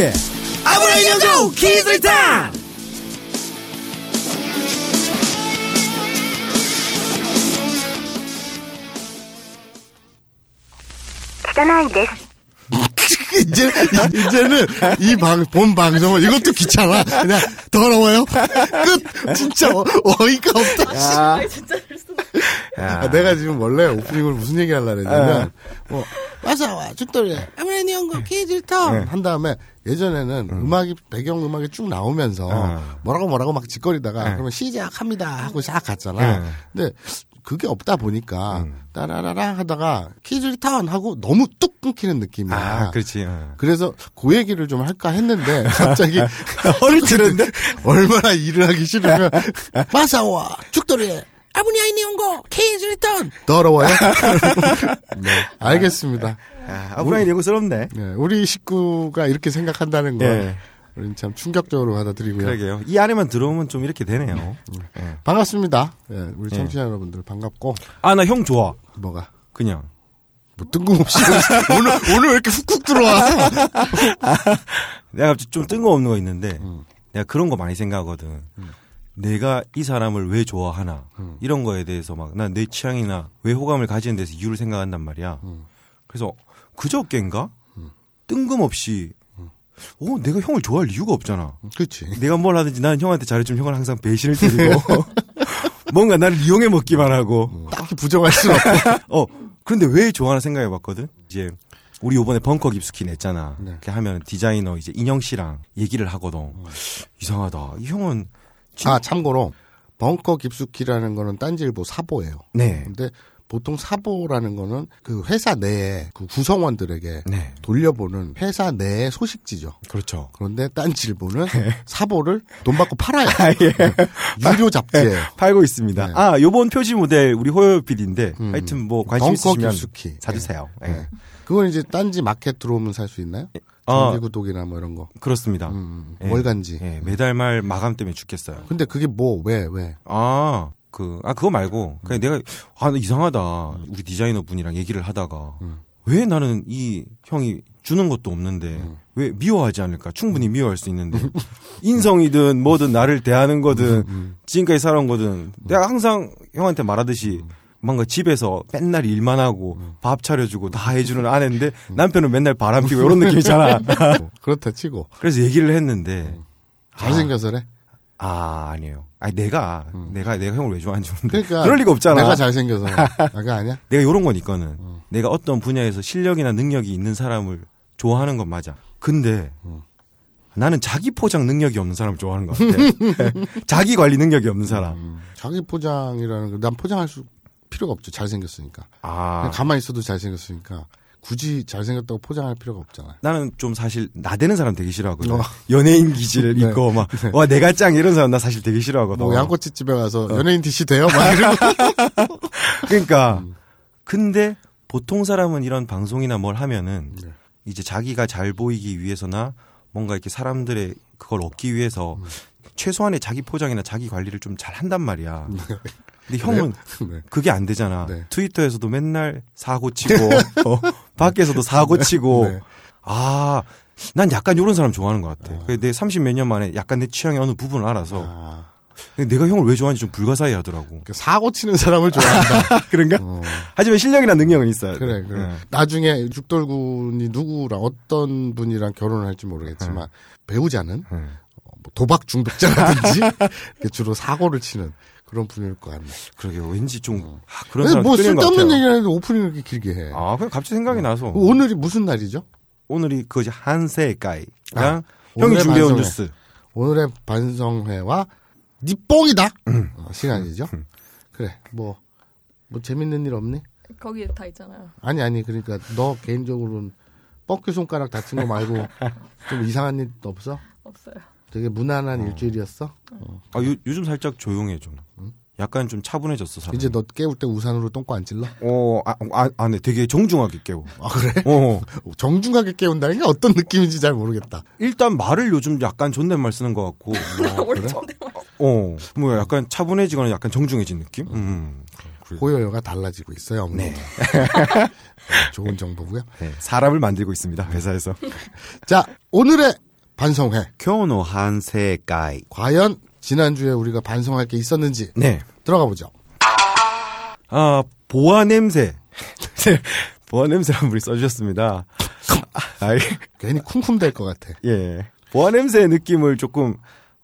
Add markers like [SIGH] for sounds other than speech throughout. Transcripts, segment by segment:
죽돌이의 아브라인 연구 키즈리탄 이제 이제는 이 방 본 방송을 이것도 귀찮아. 그냥 더러워요. 끝. 진짜 어, 어이가 없다. 아, 진짜 실수. 아, 내가 지금 원래 오프닝을 무슨 얘기 하려고 했냐면, 뭐, 와서 와, 죽돌이, 아무래 도 연구, 키즈턴! 한 다음에, 예전에는 음. 악이 배경 음악이 쭉 나오면서, 뭐라고 뭐라고 막 짓거리다가, 그러면 시작합니다 하고 싹 갔잖아. 근데, 그게 없다 보니까 음. 따라라라 하다가 키즈 리턴 하고 너무 뚝 끊기는 느낌이야. 아, 그렇지. 어. 그래서 그 얘기를 좀 할까 했는데 [LAUGHS] 갑자기 [LAUGHS] 허를 찌르는데 얼마나 일을 하기 싫으면 [LAUGHS] 마사와 죽돌이 아버니 아이니 온거 키즈 리턴 더러워요. 네, 알겠습니다. 아, 아브라인 연구스럽네. 네, 우리 식구가 이렇게 생각한다는 거. 네. 우리는 참 충격적으로 받아들이고요. 그러게요. 이 안에만 들어오면 좀 이렇게 되네요. 음. 네. 반갑습니다. 네, 우리 청취자 여러분들 반갑고. 아, 나 형 좋아. 뭐가? 그냥. 뭐 뜬금없이 [LAUGHS] 오늘 오늘 왜 이렇게 훅훅 들어와? [LAUGHS] 내가 갑자기 좀 뜬금없는 거 있는데 음. 내가 그런 거 많이 생각하거든. 음. 내가 이 사람을 왜 좋아하나 음. 이런 거에 대해서 막 난 내 취향이나 왜 호감을 가지는 데서 이유를 생각한단 말이야. 음. 그래서 그저께인가 음. 뜬금없이 어, 내가 형을 좋아할 이유가 없잖아. 그렇지. 내가 뭘 하든지 나는 형한테 잘해주면 형은 항상 배신을 때리고 [LAUGHS] 뭔가 나를 이용해 먹기만 하고 음, 딱히 부정할 수 없고. [LAUGHS] 어, 그런데 왜 좋아하나 생각해봤거든. 이제 우리 요번에 벙커 깊숙이 냈잖아. 네. 이렇게 하면 디자이너 이제 인형 씨랑 얘기를 하거든. 음. 이상하다. 이 형은 아 참고로 벙커 깊숙이라는 거는 딴지일보 사보예요. 네. 근데 보통 사보라는 거는 그 회사 내에 그 구성원들에게 네. 돌려보는 회사 내의 소식지죠. 그렇죠. 그런데 딴질보는 [LAUGHS] 네. 사보를 돈 받고 팔아요. 아, 예. [LAUGHS] 유료 잡지예요. 네. 팔고 있습니다. 네. 아, 요번 표지 모델 우리 호요 PD인데 음. 하여튼 뭐 관심 있으시면 깊숙이. 사주세요. 네. 네. 그건 이제 딴지 마켓 들어오면 살 수 있나요? 정기구독이나 뭐 이런 거. 그렇습니다. 음, 음. 월간지. 예, 매달 말 마감 때문에 죽겠어요. 근데 그게 뭐, 왜, 왜? 아, 그, 아, 그거 말고, 그냥 내가, 아, 이상하다. 우리 디자이너 분이랑 얘기를 하다가, 음. 왜 나는 이 형이 주는 것도 없는데, 음. 왜 미워하지 않을까? 충분히 미워할 수 있는데, 인성이든 뭐든 나를 대하는 거든, 음, 지금까지 살아온 거든, 내가 항상 형한테 말하듯이, 뭔가 집에서 맨날 일만 하고 밥 차려주고 다 해주는 아내인데 남편은 맨날 바람 피고 이런 느낌이잖아. [LAUGHS] 그렇다 치고. 그래서 얘기를 했는데 잘생겨서래? 아, 아니에요. 아니, 내가, 음. 내가, 내가 형을 왜 좋아하는지 모르는데. 그러니까. 그럴 리가 없잖아. 내가 잘생겨서. 아, 그거 아니야? [LAUGHS] 내가 요런 건 있거든. 음. 내가 어떤 분야에서 실력이나 능력이 있는 사람을 좋아하는 건 맞아. 근데, 음. 나는 자기 포장 능력이 없는 사람을 좋아하는 것 같아. [LAUGHS] 자기 관리 능력이 없는 사람. 음. 자기 포장이라는 거, 난 포장할 수, 필요가 없죠. 잘생겼으니까. 아. 가만히 있어도 잘생겼으니까. 굳이 잘생겼다고 포장할 필요가 없잖아요. 나는 좀 사실 나대는 사람 되게 싫어하거든. 어. [LAUGHS] 연예인 기질을 네. 입고 막, 네. 와, 내가 짱 이런 사람 나 사실 되게 싫어하거든. 뭐 양꼬치 집에 가서 어. 연예인 DC 돼요? 막 이러고. [LAUGHS] 그러니까. 음. 근데 보통 사람은 이런 방송이나 뭘 하면은 네. 이제 자기가 잘 보이기 위해서나 뭔가 이렇게 사람들의 그걸 얻기 위해서 음. 최소한의 자기 포장이나 자기 관리를 좀 잘 한단 말이야. 네. 근데 형은 네. 그게 안 되잖아. 네. 트위터에서도 맨날 사고 치고 [LAUGHS] 어, 밖에서도 사고 치고 네. 아, 난 약간 이런 사람 좋아하는 것 같아. 아. 내 30 몇 년 만에 약간 내 취향의 어느 부분을 알아서 아. 내가 형을 왜 좋아하는지 좀 불가사의 하더라고. 그러니까 사고 치는 사람을 좋아한다. [LAUGHS] 그런가? 어. 하지만 실력이나 능력은 있어요. 그래, 그래. 네. 나중에 죽돌군이 누구랑 어떤 분이랑 결혼을 할지 모르겠지만 네. 배우자는 네. 뭐 도박 중독자라든지 [LAUGHS] 주로 사고를 치는 그런 분일 것 같네. 그러게요. 왠지 좀 어. 아, 그런 사람 뭐 쓸데없는 얘기하는데 오프닝 이렇게 길게 해. 아, 그냥 갑자기 생각이 어. 나서. 오늘이 무슨 날이죠? 오늘이 그지 한세가이랑 아, 형이 준비해온 뉴스. 오늘의 반성회와 니 뽕이다 음. 어, 시간이죠. 음. 그래 뭐. 뭐 재밌는 일 없니? 거기에 다 있잖아요. 아니 아니 그러니까 너 개인적으로는 뻑큐 손가락 다친 거 말고 [LAUGHS] 좀 이상한 일 없어? 없어요. 되게 무난한 어. 일주일이었어. 어. 아 요, 요즘 살짝 조용해 좀. 응? 약간 좀 차분해졌어. 사람이. 이제 너 깨울 때 우산으로 똥꼬 안 찔러? 어, 아, 아, 아, 네, 되게 정중하게 깨워. 아 그래? 어, [LAUGHS] 정중하게 깨운다는 게 어떤 느낌인지 잘 모르겠다. 일단 말을 요즘 약간 존댓말 쓰는 것 같고. [LAUGHS] 뭐, 그래? 어, 뭐 약간 차분해지거나 약간 정중해진 느낌? 음. 호요요가 달라지고 있어요. 업무. [LAUGHS] 네. 좋은 정보고요. 네, 사람을 만들고 있습니다. 회사에서. 자, 오늘의 반성회. 교노 한세가이. 과연 지난주에 우리가 반성할 게 있었는지 네. 들어가 보죠. 아, 보아 냄새. [LAUGHS] 보아 냄새라는 분이 써주셨습니다. 아, 괜히 쿵쿵 될 것 같아. 예. 보아 냄새의 느낌을 조금,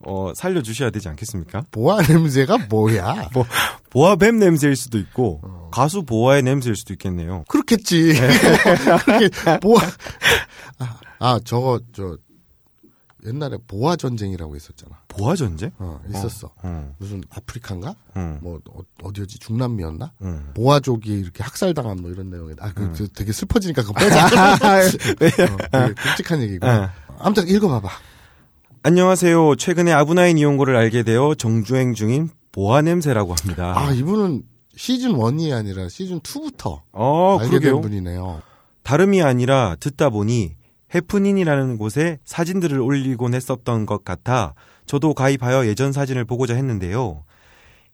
어, 살려주셔야 되지 않겠습니까? 보아 냄새가 뭐야? [LAUGHS] 뭐, 보아뱀 냄새일 수도 있고, 가수 보아의 냄새일 수도 있겠네요. 그렇겠지. [LAUGHS] 그렇게 보아. 아, 아, 저거, 저, 옛날에 보아 전쟁이라고 있었잖아. 보아 전쟁? 어, 있었어. 어, 무슨 아프리카인가? 어, 뭐, 어, 어디였지? 중남미였나? 어. 보아족이 이렇게 학살당한 뭐 이런 내용이. 아, 그, 음. 저 되게 슬퍼지니까 그거 빼자. [LAUGHS] 어, 되게 끔찍한 얘기고. 어. 아무튼 읽어봐봐. 안녕하세요. 최근에 아브나인 이용고를 알게 되어 정주행 중인 보아 냄새라고 합니다. 아, 이분은 시즌 1이 아니라 시즌 2부터 어, 알게 그러게요. 된 분이네요. 다름이 아니라 듣다 보니 해프닌이라는 곳에 사진들을 올리곤 했었던 것 같아 저도 가입하여 예전 사진을 보고자 했는데요.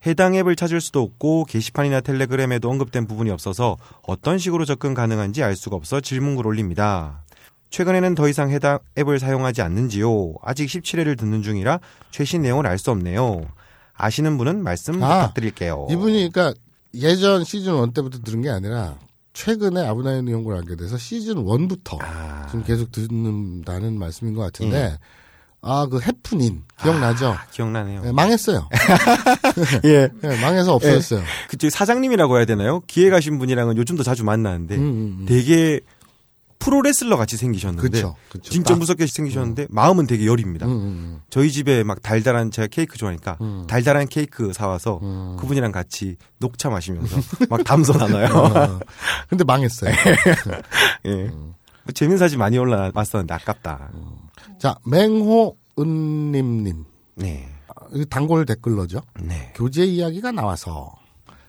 해당 앱을 찾을 수도 없고 게시판이나 텔레그램에도 언급된 부분이 없어서 어떤 식으로 접근 가능한지 알 수가 없어 질문글 올립니다. 최근에는 더 이상 해당 앱을 사용하지 않는지요. 아직 17회를 듣는 중이라 최신 내용을 알 수 없네요. 아시는 분은 말씀 아, 부탁드릴게요. 이분이 그러니까 예전 시즌 1 때부터 들은 게 아니라 최근에 아브나인 연구를 알게 돼서 시즌 1부터 아, 지금 계속 듣는다는 말씀인 것 같은데 아그 해프닌 기억나죠? 아, 기억나네요. 네, 망했어요. [LAUGHS] 예. 네, [LAUGHS] 망해서 없어졌어요. 그쪽 사장님이라고 해야 되나요? 기획하신 분이랑은 요즘도 자주 만나는데 음, 음, 음. 되게 프로레슬러 같이 생기셨는데 그쵸, 그쵸. 진짜 딱. 무섭게 생기셨는데 마음은 되게 여립니다. 음, 음, 저희 집에 막 달달한 제가 케이크 좋아하니까 음. 달달한 케이크 사와서 음. 그분이랑 같이 녹차 마시면서 [LAUGHS] 막 담소 나눠요. 어, 근데 망했어요. [LAUGHS] 예. 뭐 재밌는 사진 많이 올라왔었는데 아깝다. 자, 맹호은님님. 네. 이 단골 댓글러죠. 네. 교재 이야기가 나와서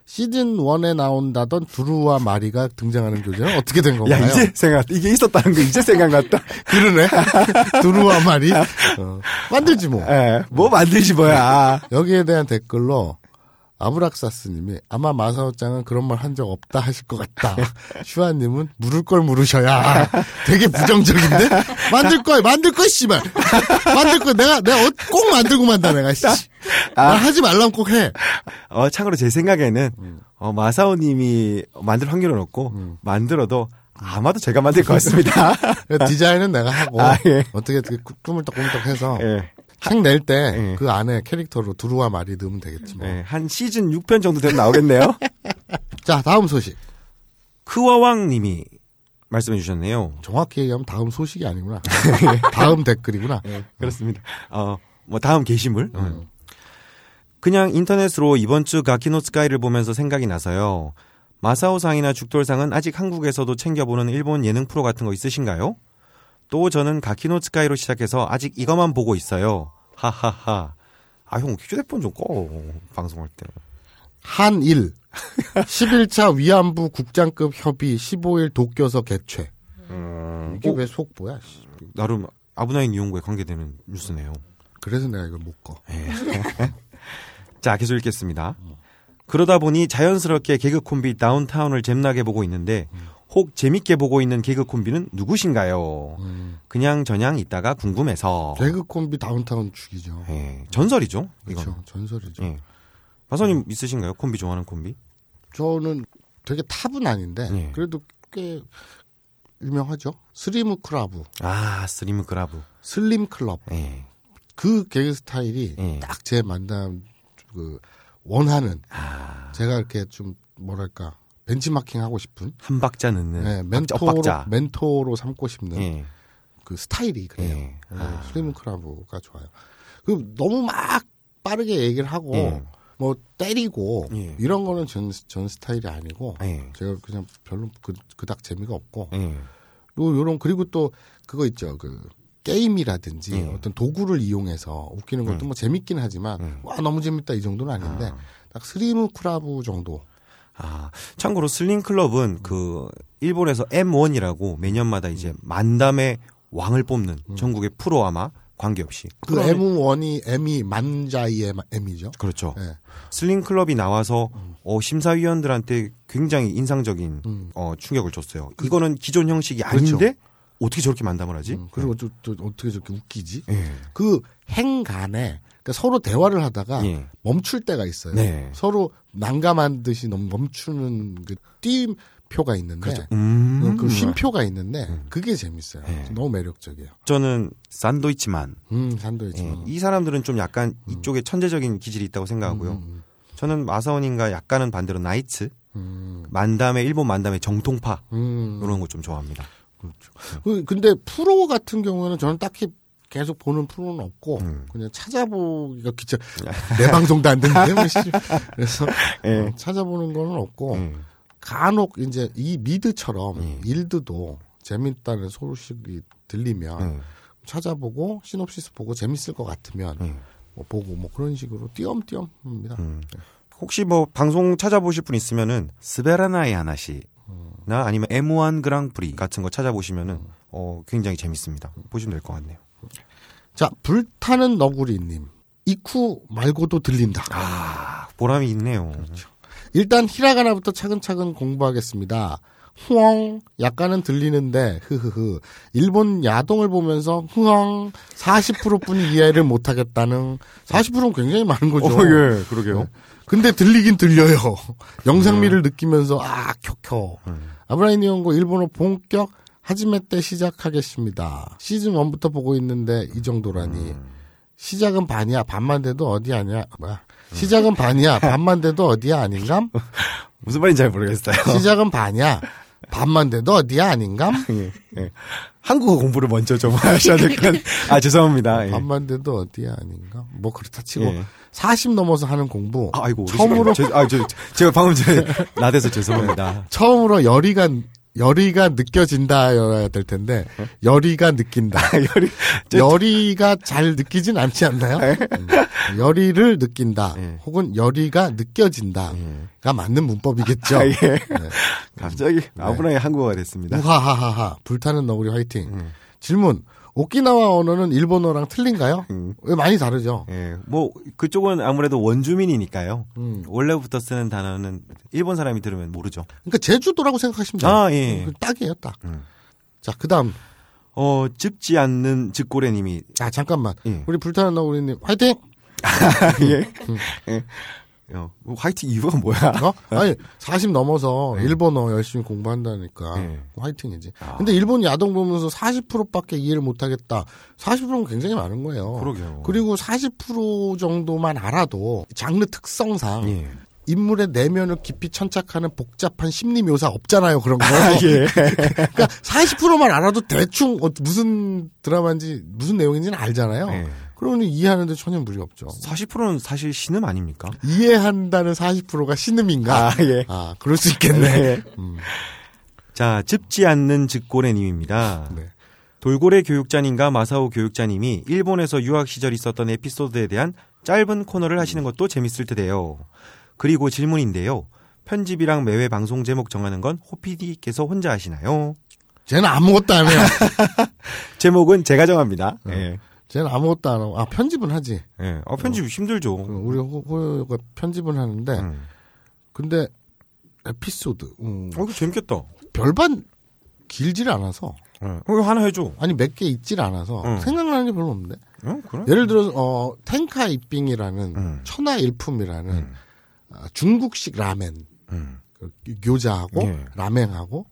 시즌 1에 나온다던 두루와 마리가 등장하는 교재는 어떻게 된 건가요? 야 이제 생각 이게 있었다는 거 이제 생각났다. [LAUGHS] 그러네. [LAUGHS] 두루와 마리. 어, 만들지 뭐. 예. 뭐 만들지 뭐야. 여기에 대한 댓글로 아브락사스님이 아마 마사오짱은 그런 말 한 적 없다 하실 것 같다. [LAUGHS] 슈아님은 물을 걸 물으셔야. 되게 부정적인데 만들 걸 만들 걸 씨발 만들 걸 내가 내가 어- 꼭 만들고 만다 내가 씨. 말 하지 말라면 꼭 해. 어, 참고로 제 생각에는, 음. 어, 마사오님이 만들 확률은 없고, 만들어도 아마도 제가 만들 것 같습니다. [LAUGHS] 그러니까 디자인은 내가 하고 아, 예. 어떻게 어떻게 꾸물떡꾸물떡 해서 예. 책낼때 예. 그 안에 캐릭터로 두루와 마리 넣으면 되겠지 뭐. 예, 한 시즌 6편 정도 되면 나오겠네요. [LAUGHS] 자 다음 소식. 크와왕님이 말씀해 주셨네요. 정확히 얘기하면 다음 소식이 아니구나. [LAUGHS] 다음 댓글이구나. 그렇습니다. 어, 뭐 다음 게시물. 음. 그냥 인터넷으로 이번 주 가키노 스카이를 보면서 생각이 나서요. 마사오상이나 죽돌상은 아직 한국에서도 챙겨보는 일본 예능 프로 같은 거 있으신가요? 또 저는 가키노 스카이로 시작해서 아직 이것만 보고 있어요. 하하하. 아, 형, 휴대폰 좀 꺼. 방송할 때. 한일 11차 위안부 국장급 협의 15일 도쿄서 개최. 이게 왜 속보야? 씨. 나름 아브나인 이용구에 관계되는 뉴스네요. 그래서 내가 이걸 못 꺼. [LAUGHS] 자, 계속 읽겠습니다. 그러다 보니 자연스럽게 개그 콤비 다운타운을 잼나게 보고 있는데 혹 재밌게 보고 있는 개그 콤비는 누구신가요? 음. 그냥 저냥 있다가 궁금해서. 개그 콤비 다운타운 쪽이죠. 예, 전설이죠. 그렇죠. 전설이죠. 예. 마선님 음. 있으신가요? 콤비 좋아하는 콤비? 저는 되게 탑은 아닌데 예. 그래도 꽤 유명하죠. スリムクラブ. 아, スリムクラブ. 슬림 클럽. 예. 그 개그 스타일이 예. 딱 제 만담 그 원하는 아, 제가 이렇게 좀 뭐랄까 벤치마킹 하고 싶은 한 박자 넣는. 네, 박자, 멘토로 엇박자. 멘토로 삼고 싶는 예. 그 스타일이 그래요. 예. 네, 슬림 크라브가 좋아요. 그 너무 막 빠르게 얘기를 하고 예. 뭐 때리고 예. 이런 거는 전, 전 스타일이 아니고 예. 제가 그냥 별로 그, 그닥 재미가 없고 예. 요, 요런 그리고 또 그거 있죠 그 게임이라든지 예. 어떤 도구를 이용해서 웃기는 것도 뭐 재밌긴 하지만 음. 와 너무 재밌다 이 정도는 아닌데 딱 スリムクラブ 정도 아, 참고로 슬림 클럽은 그 일본에서 M1이라고 매년마다 이제 만담의 왕을 뽑는 전국의 프로 아마 관계없이. 그 M1이 M이 漫才의 M이죠. 그렇죠. 예. 슬림 클럽이 나와서 어, 심사위원들한테 굉장히 인상적인 음. 어, 충격을 줬어요. 이거는 기존 형식이 그렇죠. 어떻게 저렇게 만담을 하지? 음, 그리고 또, 또 어떻게 저렇게 웃기지? 예. 그 행간에 그러니까 서로 대화를 하다가 예. 멈출 때가 있어요. 네. 서로 난감한 듯이 너무 멈추는 그 띠표가 있는데 음. 그 쉼표가 있는데 그게 재밌어요. 네. 너무 매력적이에요. 저는 산도이치만. 음, 산도이치. 예, 이 사람들은 좀 약간 이쪽에 천재적인 기질이 있다고 생각하고요. 음, 저는 마사오님과 약간은 반대로 나이츠, 음, 만담의 일본 만담의 정통파 음. 이런 거 좀 좋아합니다. 그- 근데 프로 같은 경우는 저는 딱히 계속 보는 프로는 없고 음. 그냥 찾아보기가 귀찮. 내 방송도 안 듣는데 뭐 씨. 그래서 예. 어, 찾아보는 거는 없고 음. 간혹 이제 이 미드처럼 예. 일드도 재밌다는 소식이 들리면 음. 찾아보고 시놉시스 보고 재밌을 것 같으면 음. 뭐 보고 뭐 그런 식으로 띄엄띄엄입니다. 음. 혹시 뭐 방송 찾아보실 분 있으면은 스베라나이 하나시 나 아니면 M1 그랑프리 같은 거 찾아보시면은 어 굉장히 재밌습니다. 보시면 될 것 같네요. 자 불타는 너구리님 이쿠 말고도 들린다. 아 보람이 있네요. 일단 히라가나부터 차근차근 공부하겠습니다. 후엉 약간은 들리는데 흐흐흐 일본 야동을 보면서 후엉 40%뿐 이해를 못하겠다는 40%는 굉장히 많은 거죠. 예, 그러게요. 근데 들리긴 들려요. 영상미를 느끼면서 아 켜켜. 아브라이니 연고 일본어 본격 하지메 때 시작하겠습니다. 시즌 1부터 보고 있는데 이 정도라니. 시작은 반이야 반만 돼도 어디 아니야 뭐야. 시작은 반이야 반만 돼도 어디야 아닌감? [LAUGHS] 무슨 말인지 잘 모르겠어요. 시작은 반이야 반만 돼도 어디야 아닌감? [LAUGHS] 예, 예. 한국어 공부를 먼저 좀 [LAUGHS] 하셔야 될 건. [LAUGHS] 아 죄송합니다. 예. 반만 돼도 어디야 아닌가? 뭐 그렇다 치고 예. 40 넘어서 하는 공부 아, 아이고 처음으로 제, 아, 저, 제가 방금 전에 나대서 죄송합니다. 처음으로 열이가 열이가 느껴진다여야 될 텐데 열이가 느낀다. [LAUGHS] 열이 열이가 잘 느끼진 않지 않나요? 음. 열이를 느낀다. 예. 혹은 열이가 느껴진다가 맞는 문법이겠죠. 아, 예. 네. 갑자기 아브라의 한국어가 됐습니다. 우하하하하 불타는 너구리 화이팅. 음. 질문. 오키나와 언어는 일본어랑 틀린가요? 음. 왜 많이 다르죠? 예, 뭐 그쪽은 아무래도 원주민이니까요. 음. 원래부터 쓰는 단어는 일본 사람이 들으면 모르죠. 그러니까 제주도라고 생각하시면 돼요. 아, 예. 그 딱이에요, 딱. 음. 자, 그 다음. 어, 짚지 않는 즉고래 님이 아, 잠깐만. 예. 우리 불타는 너구리님, 화이팅! [LAUGHS] 예. 예. 어, 뭐 화이팅 이유가 뭐야? 어? 아니, 40 넘어서 일본어 열심히 공부한다니까. 네. 화이팅이지. 아. 근데 일본 야동 보면서 40%밖에 이해를 못하겠다. 40%는 굉장히 많은 거예요. 그러게요. 그리고 40% 정도만 알아도 장르 특성상 예. 인물의 내면을 깊이 천착하는 복잡한 심리 묘사 없잖아요. 그런 거. 예. [LAUGHS] 그러니까 40%만 알아도 대충 어, 무슨 드라마인지 무슨 내용인지는 알잖아요. 예. 그러니 이해하는데 전혀 무리 없죠. 40%는 사실 신음 아닙니까? 이해한다는 40%가 신음인가? 아, 예. 아, 그럴 수 있겠네. 네. 자, 짚지 않는 즉고래님입니다. 네. 돌고래 교육자님과 마사오 교육자님이 일본에서 유학 시절 있었던 에피소드에 대한 짧은 코너를 하시는 것도 재밌을 듯해요. 그리고 질문인데요. 편집이랑 매회 방송 제목 정하는 건 호피디께서 혼자 하시나요? 쟤는 아무것도 안 해요. [LAUGHS] 제목은 제가 정합니다. 예. 쟤는 아무것도 안 하고. 아, 편집은 하지. 예. 어, 편집 힘들죠. 우리 호, 호요가 편집은 하는데, 음. 근데 에피소드, 음, 어, 이거 재밌겠다. 별반 길질 않아서, 예. 어, 이거 하나 해줘. 아니 몇 개 있질 않아서, 응. 생각나는 게 별로 없는데. 어, 그래? 예를 들어서, 어, 텐카 이빙이라는 음. 천하 일품이라는 음. 아, 중국식 라멘, 음. 그 교자하고 예. 라멘하고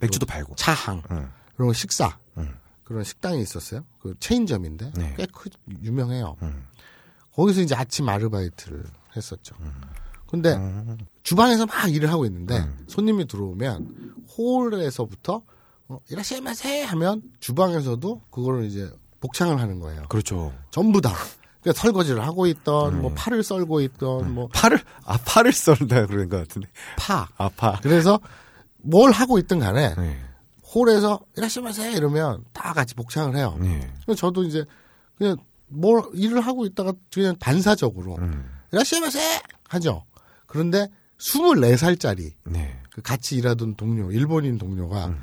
맥주도 팔고. 차항, 음. 그리고 식사, 음. 그런 식당이 있었어요. 그 체인점인데 네. 꽤 크, 유명해요. 음. 거기서 이제 아침 아르바이트를 했었죠. 음. 근데 주방에서 막 일을 하고 있는데 음. 손님이 들어오면 홀에서부터 어, 이라시마세 하면 주방에서도 그거를 이제 복창을 하는 거예요. 그렇죠. 전부 다. 그러니까 설거지를 하고 있던 음. 뭐 팔을 썰고 있던 뭐 팔을, 아, 팔을 썰다 그런 것 같은데. 파. 아파. 그래서 뭘 하고 있든 간에 네. 홀에서 이라시마세 이러면 다 같이 복창을 해요. 네. 그래서 저도 이제 그냥 뭘 일을 하고 있다가 그냥 반사적으로 음. 이라시마세 하죠. 그런데 24살짜리 네. 그 같이 일하던 동료, 일본인 동료가 음.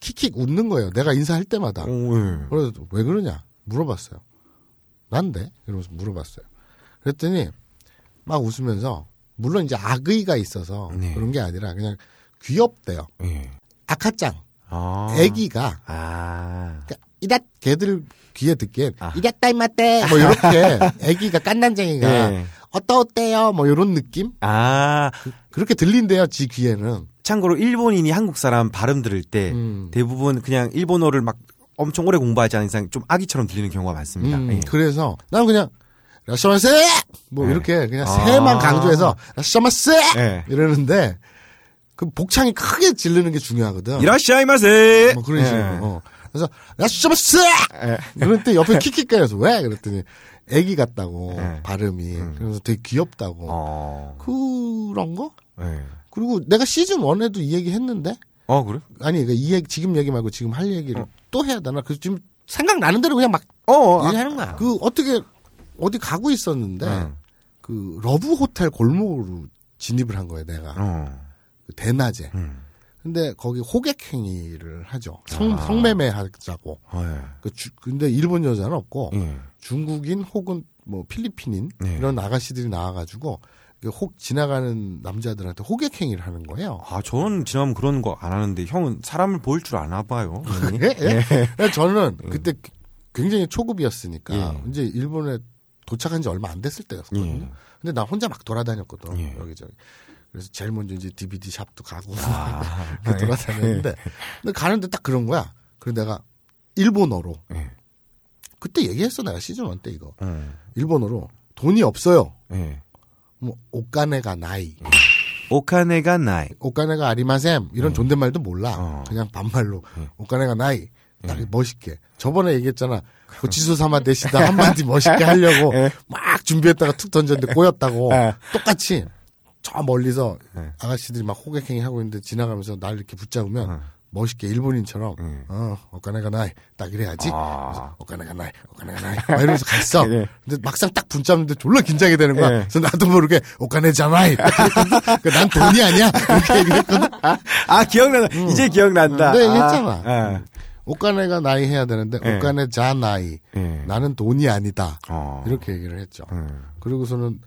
킥킥 웃는 거예요. 내가 인사할 때마다. 오, 예. 그래서 왜 그러냐 물어봤어요. 난데? 이러면서 물어봤어요. 그랬더니 막 웃으면서 물론 이제 악의가 있어서 네. 그런 게 아니라 그냥 귀엽대요. 예. 아카짱, 아. 애기가 아. 그러니까 이다 걔들 귀에 듣기엔 아. 이랬다 임마떼 뭐 이렇게 [LAUGHS] 애기가 깐난쟁이가 예. 어떠 어때요 뭐 이런 느낌 아. 그 렇게 들린대요 지 귀에는 참고로 일본인이 한국 사람 발음 들을 때 음. 대부분 그냥 일본어를 막 엄청 오래 공부하지 않은 이상 좀 아기처럼 들리는 경우가 많습니다. 음, 예. 그래서 난 그냥 라시마세 뭐 네. 이렇게 그냥 아. 세만 강조해서 라시마세 네. 이러는데 그 복창이 크게 지르는 게 중요하거든. 이라시아이마세. 뭐 그런 예. 식으로. 어. 그래서 라시마세 예. 그럴 때 옆에 킥킥거려서 왜 그랬더니 애기 같다고 네. 발음이 그래서 되게 귀엽다고 어. 그런 거? 예. 그리고 내가 시즌 1에도 이 얘기 했는데 어 그래? 아니 그러니까 이 얘기 지금 얘기 말고 지금 할 얘기를 또 해야 되나? 그 지금 생각나는 대로 그냥 막 어. 아, 얘기하는 거야. 그 어떻게 어디 가고 있었는데 응. 그 러브 호텔 골목으로 진입을 한 거예요, 내가. 어. 그 대낮에. 음. 근데 거기 호객 행위를 하죠. 성, 아. 성매매 하자고. 어, 예. 그 주- 근데 일본 여자는 없고 예. 중국인 혹은 뭐 필리핀인 네. 이런 아가씨들이 나와가지고 그혹 지나가는 남자들한테 호객 행위를 하는 거예요. 아, 저는 지나면 그런 거 안 하는데 형은 사람을 볼 줄 아나 봐요. [LAUGHS] 예? 예? 그래서 저는 그때 굉장히 초급이었으니까 예. 이제 일본에 도착한 지 얼마 안 됐을 때였거든요. 예. 근데 나 혼자 막 돌아다녔거든 예. 여기저기. 그래서 제일 먼저 이제 DVD 샵도 가고 아, [LAUGHS] 돌아다녔는데 근데 가는데 딱 그런 거야. 그래서 내가 일본어로 예. 그때 얘기했어 내가 시즌 1때 이거 음. 일본어로 돈이 없어요. 예. 뭐 오카네가 나이, 오카네가 나이. 오카네가 아리마셈 이런 존댓말도 몰라. 어. 그냥 반말로 예. 오카네가 나이. 딱 멋있게. 저번에 얘기했잖아. 고치수 사마 대시다 한마디 멋있게 [LAUGHS] 하려고 예. 막 준비했다가 툭 던졌는데 꼬였다고. 예. 똑같이 저 멀리서 예. 아가씨들이 막 호객행위 하고 있는데 지나가면서 날 이렇게 붙잡으면 어. 멋있게 일본인처럼 예. 어 오카네가 나이 딱 이래야지. 아. 오카네가 나이, 오카네가 나이 막 이러면서 갔어. 예. 근데 막상 딱 붙잡는데 졸라 긴장이 되는 거야. 예. 그래서 나도 모르게 오카네잖아이. 난 돈이 아니야. 이렇게 얘기를 했거든. 아, 기억나. 이제 기억난다. 네, 아, 했잖아. 아. 오카네가 나이 해야 되는데 예. 오카네자 나이. 예. 나는 돈이 아니다. 어. 이렇게 얘기를 했죠. 음. 그리고서는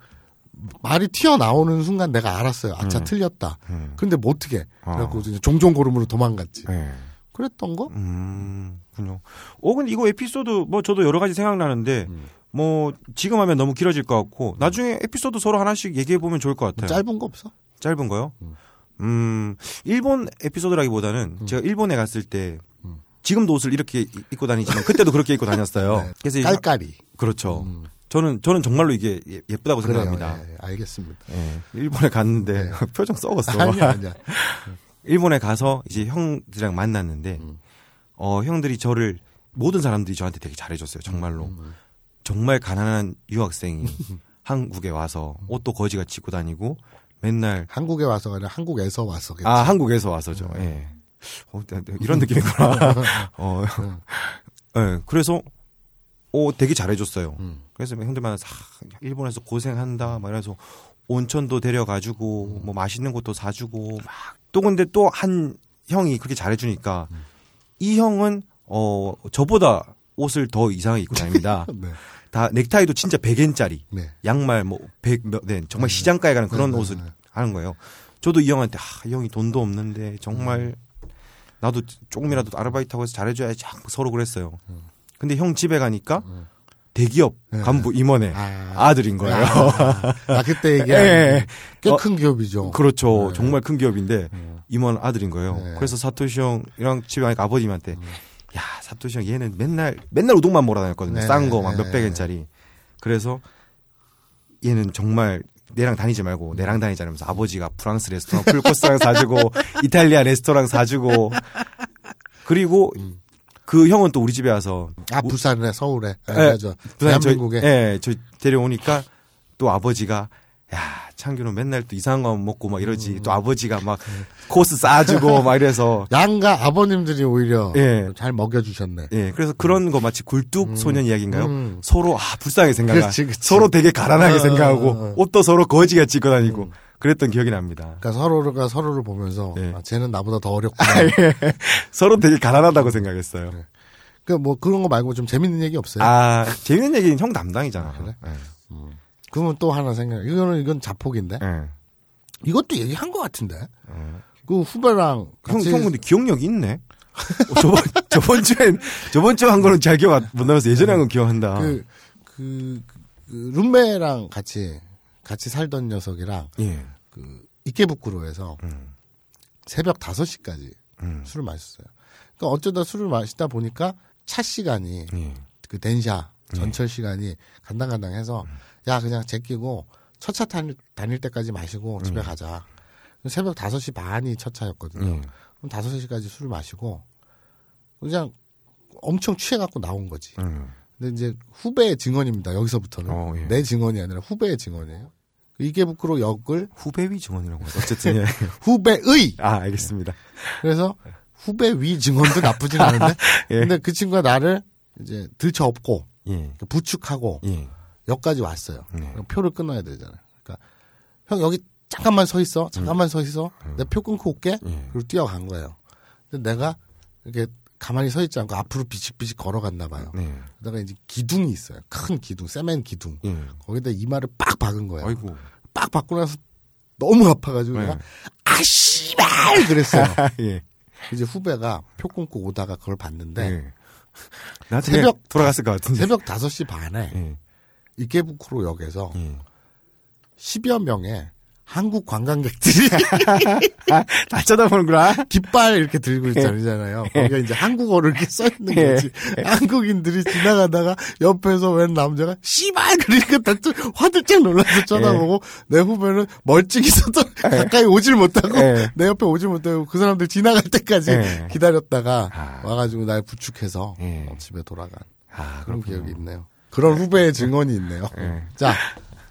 말이 튀어나오는 순간 내가 알았어요. 아차 틀렸다. 음. 근데 뭐 어떻게? 어. 그래갖고 이제 종종 고름으로 도망갔지. 예. 그랬던 거? 음, 군요. 어, 근데 이거 에피소드, 뭐, 저도 여러 가지 생각나는데, 뭐, 지금 하면 너무 길어질 것 같고, 나중에 에피소드 서로 하나씩 얘기해 보면 좋을 것 같아요. 짧은 거 없어? 짧은 거요? 음, 일본 에피소드라기보다는 제가 일본에 갔을 때, 지금도 옷을 이렇게 이- 입고 다니지만, 그때도 그렇게 입고 다녔어요. [LAUGHS] 네. 그래서, 이- 깔깔이. 그렇죠. 저는, 저는 정말로 이게 예- 예쁘다고 그래요. 생각합니다. 예, 예, 알겠습니다. 예, 일본에 갔는데, [LAUGHS] 표정 썩었어. 아니야, 아니야. [LAUGHS] 일본에 가서 이제 형들이랑 만났는데 음. 어 형들이 저를 모든 사람들이 저한테 되게 잘해줬어요 정말로 음, 정말 가난한 유학생이 [LAUGHS] 한국에 와서 옷도 거지같이 입고 다니고 맨날 한국에 와서가 아니라 한국에서 와서겠지. 아 한국에서 와서죠 예 어, 네, 네, 이런 느낌이구나 어 예, 그래서 오 되게 잘해줬어요 음. 그래서 막 형들 만나서 아, 일본에서 고생한다 막 이래서 온천도 데려가주고 뭐 맛있는 것도 사주고 막 또 근데 또 한 형이 그렇게 잘해주니까 이 형은 어 저보다 옷을 더 이상하게 입고 다닙니다. [LAUGHS] 네. 다 넥타이도 진짜 100엔짜리 네. 양말 뭐 100, 몇, 네, 정말 시장가에 가는 그런 네, 네, 옷을 네. 하는 거예요. 저도 이 형한테 아, 이 형이 돈도 없는데 정말 나도 조금이라도 아르바이트하고 해서 잘해줘야지 서로 그랬어요. 근데 형 집에 가니까 대기업 간부 임원의 아. 아들인 거예요. 아, 아, 그때 [LAUGHS] 예, 얘기한 예. 꽤 어, 큰 기업이죠. 그렇죠. 네. 정말 큰 기업인데 임원 아들인 거예요. 네. 그래서 사토시 형이랑 집에 가니까 아버님한테 야 사토시 형 얘는 맨날 맨날 우동만 몰아다녔거든요. 네. 싼거막 네. 몇백 엔짜리. 그래서 얘는 정말 내랑 다니지 말고 내랑 다니자 면서 아버지가 프랑스 레스토랑 풀코스랑 사주고 [LAUGHS] 이탈리아 레스토랑 사주고 그리고 그 형은 또 우리 집에 와서 아, 부산에, 서울에. 아, 예, 맞아. 부산 대한민국에. 저, 예, 저 데려오니까 또 아버지가 야 창규는 맨날 또 이상한 거 먹고 막 이러지 음. 또 아버지가 막 코스 싸주고 막 이래서 [LAUGHS] 양가 아버님들이 오히려 예. 잘 먹여주셨네. 예 그래서 그런 거 마치 굴뚝 소년 이야기인가요? 음. 서로 아 불쌍하게 생각하 그렇지, 그렇지. 서로 되게 가난하게 어, 생각하고 어, 어. 옷도 서로 거지같이 입고 다니고 그랬던 기억이 납니다. 그러니까 서로가 서로를 보면서 예. 아, 쟤는 나보다 더 어렵구나. 서로 되게 가난하다고 생각했어요. 그뭐 그런 거 말고 좀 재밌는 얘기 없어요? 아, 재밌는 얘기는 형 담당이잖아. 그래? 예. 그러면 또 하나 생각. 이거는 이건 자폭인데. 예. 이것도 얘기한 것 같은데. 어. 그 후배랑 형, 같이 형 근데 기억력이 있네. 어, [LAUGHS] 저번, 저번 주엔, 저번 주에 한 거는 잘 기억 안- 못 나면서 예전에 한 건 기억한다. 그, 그, 그 룸메랑 같이 같이 살던 녀석이랑 예. 그 이케부쿠로에서 음. 새벽 5시까지 음. 술을 마셨어요. 그러니까 어쩌다 술을 마시다 보니까 차 시간이 예. 그 덴샤 전철 시간이 간당간당해서 음. 야 그냥 제끼고 첫 차 다닐, 다닐 때까지 마시고 집에 가자. 새벽 5시 반이 첫 차였거든요. 음. 그럼 5시까지 술을 마시고 그냥 엄청 취해갖고 나온 거지. 음. 근데 이제 후배의 증언입니다. 여기서부터는 어, 예. 내 증언이 아니라 후배의 증언이에요. 그 이계부크로 역을 후배위 증언이라고 해서 어쨌든, 예. [LAUGHS] 후배의 아, 알겠습니다. 그래서 후배 위 증언도 나쁘진 않은데 예. 근데 그 친구가 나를 이제 들쳐업고 예. 부축하고 예. 역까지 왔어요. 네. 그럼 표를 끊어야 되잖아요. 그러니까 형 여기 잠깐만 서 있어. 잠깐만 서 있어. 내표 끊고 올게. 예. 그리고 뛰어간 거예요. 근데 내가 이렇게 가만히 서 있지 않고 앞으로 비직비직 걸어갔나 봐요. 네. 그러다가 이제 기둥이 있어요. 큰 기둥, 세멘 기둥. 예. 거기다 이마를 빡 박은 거예요. 아이고. 빡 박고 나서 너무 아파가지고 네. 내가 아 씨발 그랬어요. [LAUGHS] 예. 이제 후배가 표 끊고 오다가 그걸 봤는데 예. 새벽 [LAUGHS] 돌아갔을 것 같은데. 새벽 5시 반에 예. 이케부쿠로 역에서 예. 10여 명의 한국 관광객들이 [LAUGHS] 다 쳐다보는구나. 깃발 이렇게 들고 있잖아요. 거기가 이제 한국어를 이렇게 써 있는 예. 거지. 한국인들이 지나가다가 옆에서 웬 남자가 씨발 그러니까 다좀 화들짝 놀라서 쳐다보고 내 후배는 멀찍이 서도 가까이 오질 못하고 예. 내 옆에 오질 못하고 그 사람들 지나갈 때까지 예. 기다렸다가 아. 와가지고 날 부축해서 예. 어, 집에 돌아간 아, 그런. 기억이 있네요. 그런 후배의 증언이 있네요. 예. 자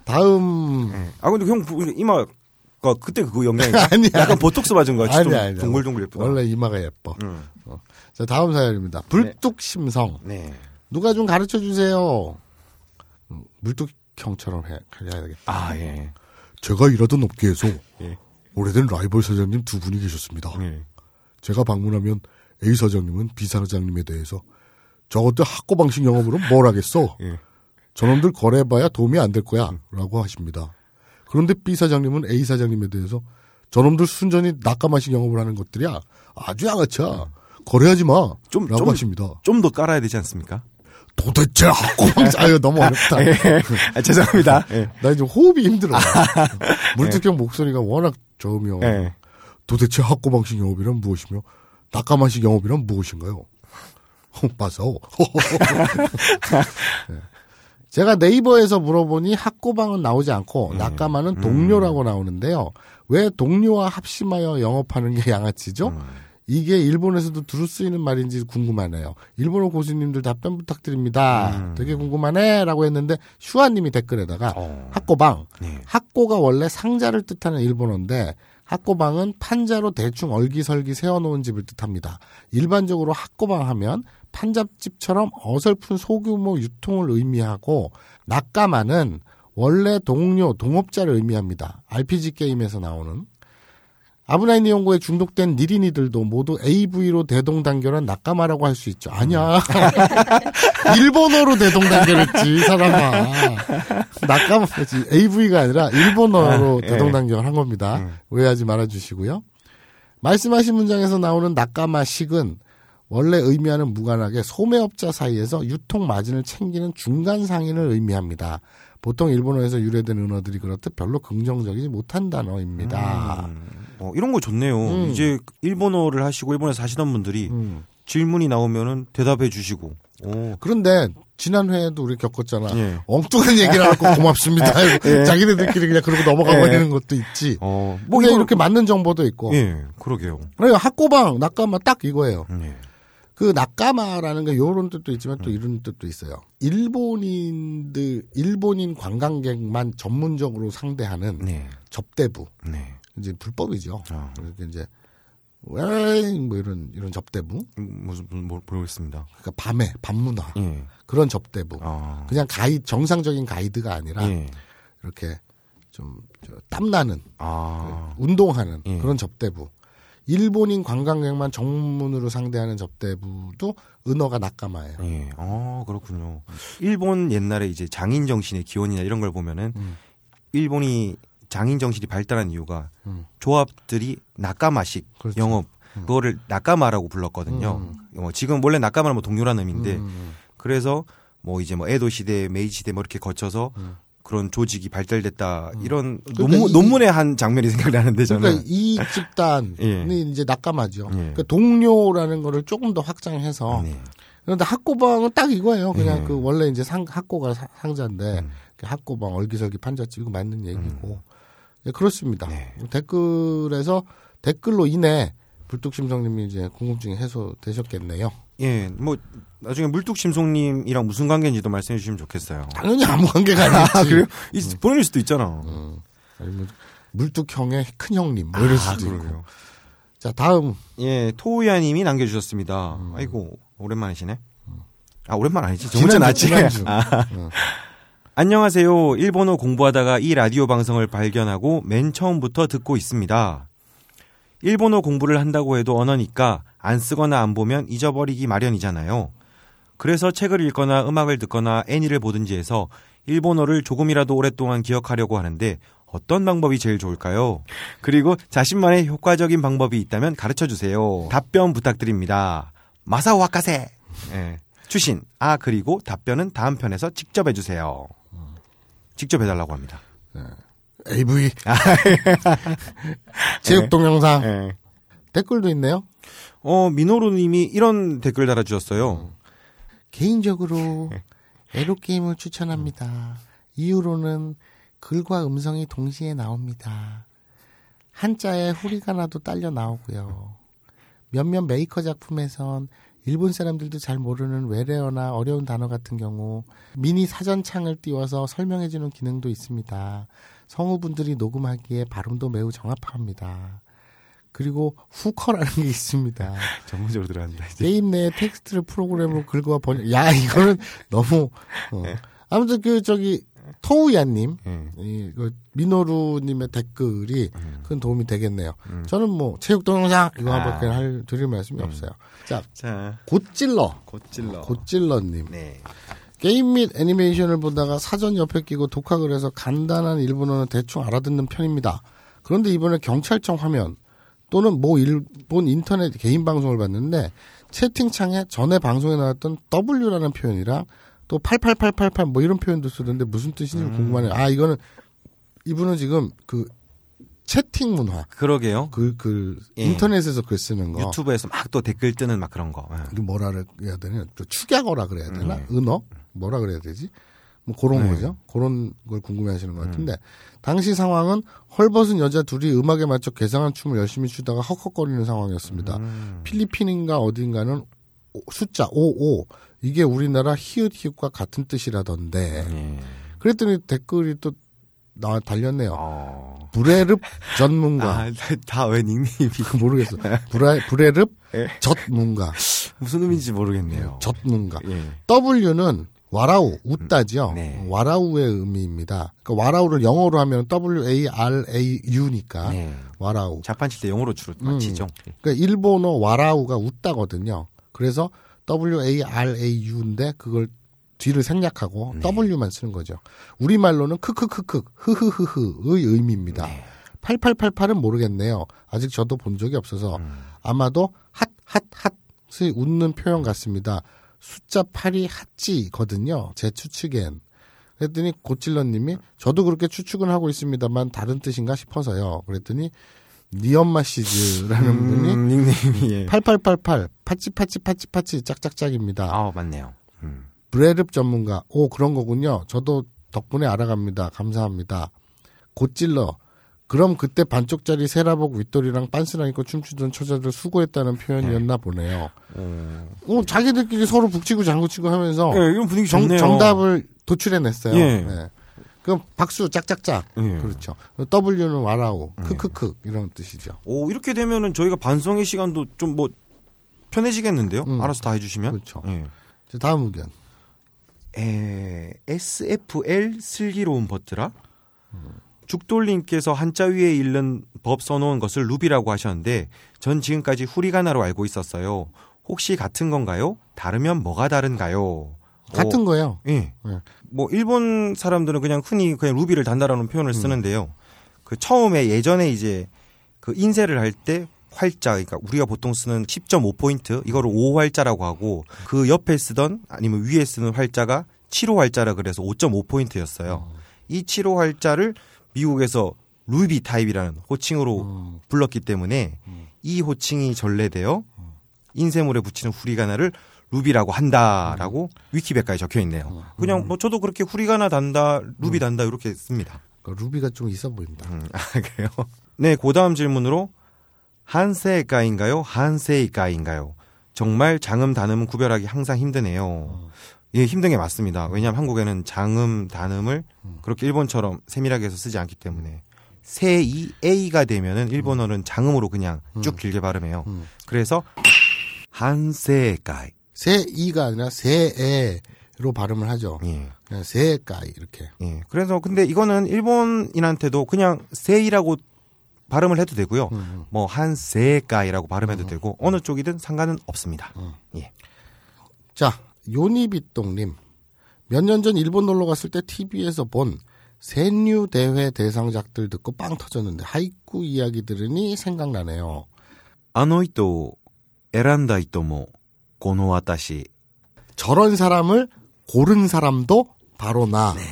다음 예. 아, 근데 형, 부- 이마, 가 그때 그거 영향이. [LAUGHS] 아니야. 약간 보톡스 맞은 거 같이 좀 아니야, 아니야. 동글동글 예쁘다. 원래 이마가 예뻐. 음. 어. 자, 다음 사연입니다. 불뚝심성. 네. 누가 좀 가르쳐 주세요. 음, 물뚝형처럼 해, 해야겠다. 아, 예. 제가 일하던 업계에서 예. 오래된 라이벌 사장님 두 분이 계셨습니다. 예. 제가 방문하면 A 사장님은 B 사장님에 대해서 저것들 학고 방식 영업으로 뭘 하겠어? 예. 저놈들 거래해봐야 도움이 안 될 거야. 라고 하십니다. 그런데 B 사장님은 A 사장님에 대해서 저놈들 순전히 낙가마식 영업을 하는 것들이야. 아주 양아치야. 거래하지 마. 좀, 라고 좀, 하십니다. 좀 더 깔아야 되지 않습니까? 도대체 학고 방식, [LAUGHS] 아유, 너무 어렵다. 아, 죄송합니다. [LAUGHS] 예. 나 이제 호흡이 힘들어. [LAUGHS] 물특형 목소리가 워낙 저으며 예. 도대체 학고 방식 영업이란 무엇이며 낙가마식 영업이란 무엇인가요? 어, 맞아. 네. 제가 네이버에서 물어보니 학고방은 나오지 않고 낙가마는 동료라고 나오는데요. 왜 동료와 합심하여 영업하는 게 양아치죠? 이게 일본에서도 두루 쓰이는 말인지 궁금하네요. 일본어 고수님들 답변 부탁드립니다. 되게 궁금하네 라고 했는데 슈아님이 댓글에다가 어. 학고방 네. 학고가 원래 상자를 뜻하는 일본어인데 학고방은 판자로 대충 얼기설기 세워놓은 집을 뜻합니다. 일반적으로 학고방 하면 판잡집처럼 어설픈 소규모 유통을 의미하고 낙가마는 원래 동료, 동업자를 의미합니다. RPG 게임에서 나오는 아브라인 연구에 중독된 니린이들도 모두 AV로 대동단결한 낙가마라고 할 수 있죠. 아니야. [LAUGHS] 일본어로 대동단결했지, 이 사람아. 낙가마지. AV가 아니라 일본어로 아, 예. 대동단결 한 겁니다. 오해하지 말아주시고요. 말씀하신 문장에서 나오는 낙가마식은 원래 의미하는 무관하게 소매업자 사이에서 유통 마진을 챙기는 중간 상인을 의미합니다. 보통 일본어에서 유래된 은어들이 그렇듯 별로 긍정적이지 못한 단어입니다. 음, 어, 이런 거 좋네요. 음. 이제 일본어를 하시고 일본에서 사시던 분들이 음. 질문이 나오면은 대답해 주시고. 오. 그런데 지난 회에도 우리 겪었잖아. 예. 엉뚱한 얘기를 하고 [LAUGHS] 고맙습니다. [LAUGHS] 자기네들끼리 그냥 그러고 넘어가 예. 버리는 것도 있지. 어, 뭐 이걸- 이렇게 맞는 정보도 있고. 예, 그러게요. 그러니까 학고방, 낙가마 딱 이거예요. 예. 그 낙가마라는 게 요런 뜻도 있지만 또 이런 뜻도 있어요. 일본인들, 일본인 관광객만 전문적으로 상대하는 네. 접대부. 네. 이제 불법이죠. 아. 그러니까 이제 왜뭐 이런 이런 접대부. 음, 무슨 뭐 모르겠습니다. 그러니까 밤에 밤문화 예. 그런 접대부. 아. 그냥 가이 정상적인 가이드가 아니라 예. 이렇게 좀 저, 땀나는 아. 운동하는 예. 그런 접대부. 일본인 관광객만 정문으로 상대하는 접대부도 은어가 낙가마예요. 예. 어, 그렇군요. 일본 옛날에 이제 장인 정신의 기원이나 이런 걸 보면은 음. 일본이 장인 정신이 발달한 이유가 음. 조합들이 낙가마식 그렇죠. 영업 그거를 낙가마라고 불렀거든요. 뭐 지금 원래 낙가마는 뭐 동료라는 의미인데 음. 그래서 뭐 이제 뭐 에도 시대, 메이지 시대 뭐 이렇게 거쳐서 그런 조직이 발달됐다 이런 음. 그러니까 논문, 이- 논문의 한 장면이 생각나는데 저는 그러니까 이 집단이 [LAUGHS] 예. 이제 낙가마죠. 예. 그러니까 동료라는 거를 조금 더 확장해서 네. 그런데 학고방은 딱 이거예요. 그냥 예. 그 원래 이제 상, 학고가 사- 상자인데 음. 그 학고방 얼기설기 판자집 이거 맞는 얘기고 예, 그렇습니다. 네. 댓글에서 댓글로 인해 불뚝심성님이 이제 궁금증이 해소되셨겠네요. 예, 뭐 나중에 물뚝심송님이랑 무슨 관계인지도 말씀해 주시면 좋겠어요. 당연히 아무 관계가 아니지. 아 그래요? 이 보내줄 수도 있잖아. 아니면 물뚝형의 큰 형님 뭐 이럴 수도 있고. 아, 그러게요. 자 다음 예, 토우야님이 남겨주셨습니다. 아이고 오랜만이시네. 아 오랜만 아니지. 지난주, 낫지. 지난주. [LAUGHS] 아. 어. 안녕하세요. 일본어 공부하다가 이 라디오 방송을 발견하고 맨 처음부터 듣고 있습니다. 일본어 공부를 한다고 해도 언어니까 안 쓰거나 안 보면 잊어버리기 마련이잖아요. 그래서 책을 읽거나 음악을 듣거나 애니를 보든지 해서 일본어를 조금이라도 오랫동안 기억하려고 하는데 어떤 방법이 제일 좋을까요? 그리고 자신만의 효과적인 방법이 있다면 가르쳐 주세요. 답변 부탁드립니다. 마사오 와카세. 예. 추신. 아, 그리고 답변은 다음 편에서 직접 해주세요. 직접 해달라고 합니다. AV [LAUGHS] 체육 동영상 예. 댓글도 있네요. 어, 민호루님이 이런 댓글 달아주셨어요. 개인적으로 에로 게임을 추천합니다. 이유로는 글과 음성이 동시에 나옵니다. 한자에 ふりがな도 딸려 나오고요. 몇몇 메이커 작품에선 일본 사람들도 잘 모르는 외래어나 어려운 단어 같은 경우 미니 사전창을 띄워서 설명해주는 기능도 있습니다. 성우분들이 녹음하기에 발음도 매우 정확합니다. 그리고 hooker라는 게 있습니다. [LAUGHS] 전문적으로 들어간다. 이제. 게임 내 텍스트를 프로그램으로 긁어 번역. 야 이거는 너무. 어. 아무튼 그 저기 토우야님, 예. 이그 민호루님의 댓글이 음. 큰 도움이 되겠네요. 저는 뭐 체육 동영상 이거 아. 한번 할 드릴 말씀이 없어요. 자 자, 곧질러, 곧질러. 곧질러님 네. 게임 및 애니메이션을 보다가 사전 옆에 끼고 독학을 해서 간단한 일본어는 대충 알아듣는 편입니다. 그런데 이번에 경찰청 화면 또는 모 일본 인터넷 개인 방송을 봤는데 채팅창에 전에 방송에 나왔던 W라는 표현이랑 또 88888 뭐 이런 표현도 쓰던데 무슨 뜻인지 음. 궁금하네요. 아 이거는 이분은 지금 그 채팅 문화 그러게요. 그 그 예. 인터넷에서 글 쓰는 거 유튜브에서 막 또 댓글 뜨는 막 그런 거. 예. 이게 뭐라 그래야 되냐 또 축약어라 그래야 되나 네. 은어 뭐라 그래야 되지 뭐 그런 네. 거죠 그런 걸 궁금해 하시는 것 같은데 당시 상황은 헐벗은 여자 둘이 음악에 맞춰 개성한 춤을 열심히 추다가 헉헉거리는 상황이었습니다 음. 필리핀인가 어딘가는 오- 숫자 55 이게 우리나라 히읗 히읗과 같은 뜻이라던데 예. 그랬더니 댓글이 또 나 달렸네요 어. 브레릅 전문가 아, 다왜 닉네임이 모르겠어 브라, 브레릅 예. 젖문가 무슨 의미인지 모르겠네요. 젖문가 예. W는 와라우, 웃다죠. 네. 와라우의 의미입니다. 그러니까 와라우를 영어로 하면 W-A-R-A-U니까 네. 와라우. 자판 칠 때 영어로 주로 음. 맞히죠. 그러니까 일본어 와라우가 웃다거든요. 그래서 W-A-R-A-U인데 그걸 뒤를 생략하고 네. W만 쓰는 거죠. 우리말로는 크크크크, 흐흐흐흐의 의미입니다. 8888은 모르겠네요. 아직 저도 본 적이 없어서 음. 아마도 핫핫핫이 웃는 표현 같습니다. 숫자 8이 핫지거든요. 제 추측엔. 그랬더니 고찔러님이 저도 그렇게 추측은 하고 있습니다만 다른 뜻인가 싶어서요. 그랬더니 니 엄마 시즈라는 분이 음, 닉네임이 예. 8888 パチ パチ パチ パチ 짝짝짝입니다. 아, 맞네요. 음. 브레릅 전문가. 오, 그런 거군요. 저도 덕분에 알아갑니다. 감사합니다. 곧질러. 그럼 그때 반쪽짜리 세라복 윗돌이랑 빤스랑 입고 춤추던 처자들 수고했다는 표현이었나 보네요. 어. 어, 자기들끼리 서로 북치고 장구치고 하면서 예, 이런 분위기 정, 좋네요. 정답을 도출해냈어요. 예. 네. 그럼 박수 짝짝짝. 예. 그렇죠. W는 와라우, 크크크 이런 뜻이죠. 오, 이렇게 되면은 저희가 반성의 시간도 좀 뭐 편해지겠는데요? 음. 알아서 다 해주시면. 그렇죠. 예. 자, 다음 의견. 에, SFL 슬기로운 버트라? 죽돌님께서 한자 위에 읽는 법 써놓은 것을 루비라고 하셨는데 전 지금까지 후리가나로 알고 있었어요. 혹시 같은 건가요? 다르면 뭐가 다른가요? 같은 어, 거예요. 예. 네. 뭐 일본 사람들은 그냥 흔히 그냥 루비를 단다라는 표현을 쓰는데요. 그 처음에 예전에 이제 그 인쇄를 할 때 활자, 그러니까 우리가 보통 쓰는 10.5 포인트, 이거를 5 활자라고 하고 그 옆에 쓰던 아니면 위에 쓰는 활자가 7호 활자라 그래서 5.5 포인트였어요. 이 7호 활자를 미국에서 루비 타입이라는 호칭으로 불렀기 때문에 이 호칭이 전래되어 인쇄물에 붙이는 후리가나를 루비라고 한다라고 위키백과에 적혀 있네요. 그냥 뭐 저도 그렇게 후리가나 단다, 루비 단다 이렇게 씁니다. 그 루비가 좀 있어 보인다. 음, [LAUGHS] 아, 그래요? 네, 그 다음 질문으로 한세가인가요? 한세가인가요? 정말 장음, 단음은 구별하기 항상 힘드네요. 예, 힘든 게 맞습니다. 왜냐하면 한국에는 장음, 단음을 그렇게 일본처럼 세밀하게 해서 쓰지 않기 때문에 세이, A가 되면은 일본어는 장음으로 그냥 쭉 길게 발음해요. 그래서 한세가이. 새이가 아니라 새에로 발음을 하죠. 예. 그냥 새까이 이렇게. 예. 그래서 근데 이거는 일본인한테도 그냥 새이라고 발음을 해도 되고요. 음. 음. 뭐한 새까이라고 발음해도 음, 음. 되고 어느 쪽이든 상관은 없습니다. 음. 예. 자, 요니비똥님. 몇 년 전 일본 놀러 갔을 때 TV에서 본 세뉴 대회 대상작들 듣고 빵 터졌는데 하이쿠 이야기 들으니 생각나네요. 아노이토 에란다이토모 뭐 고노와다시 저런 사람을 고른 사람도 바로 나라는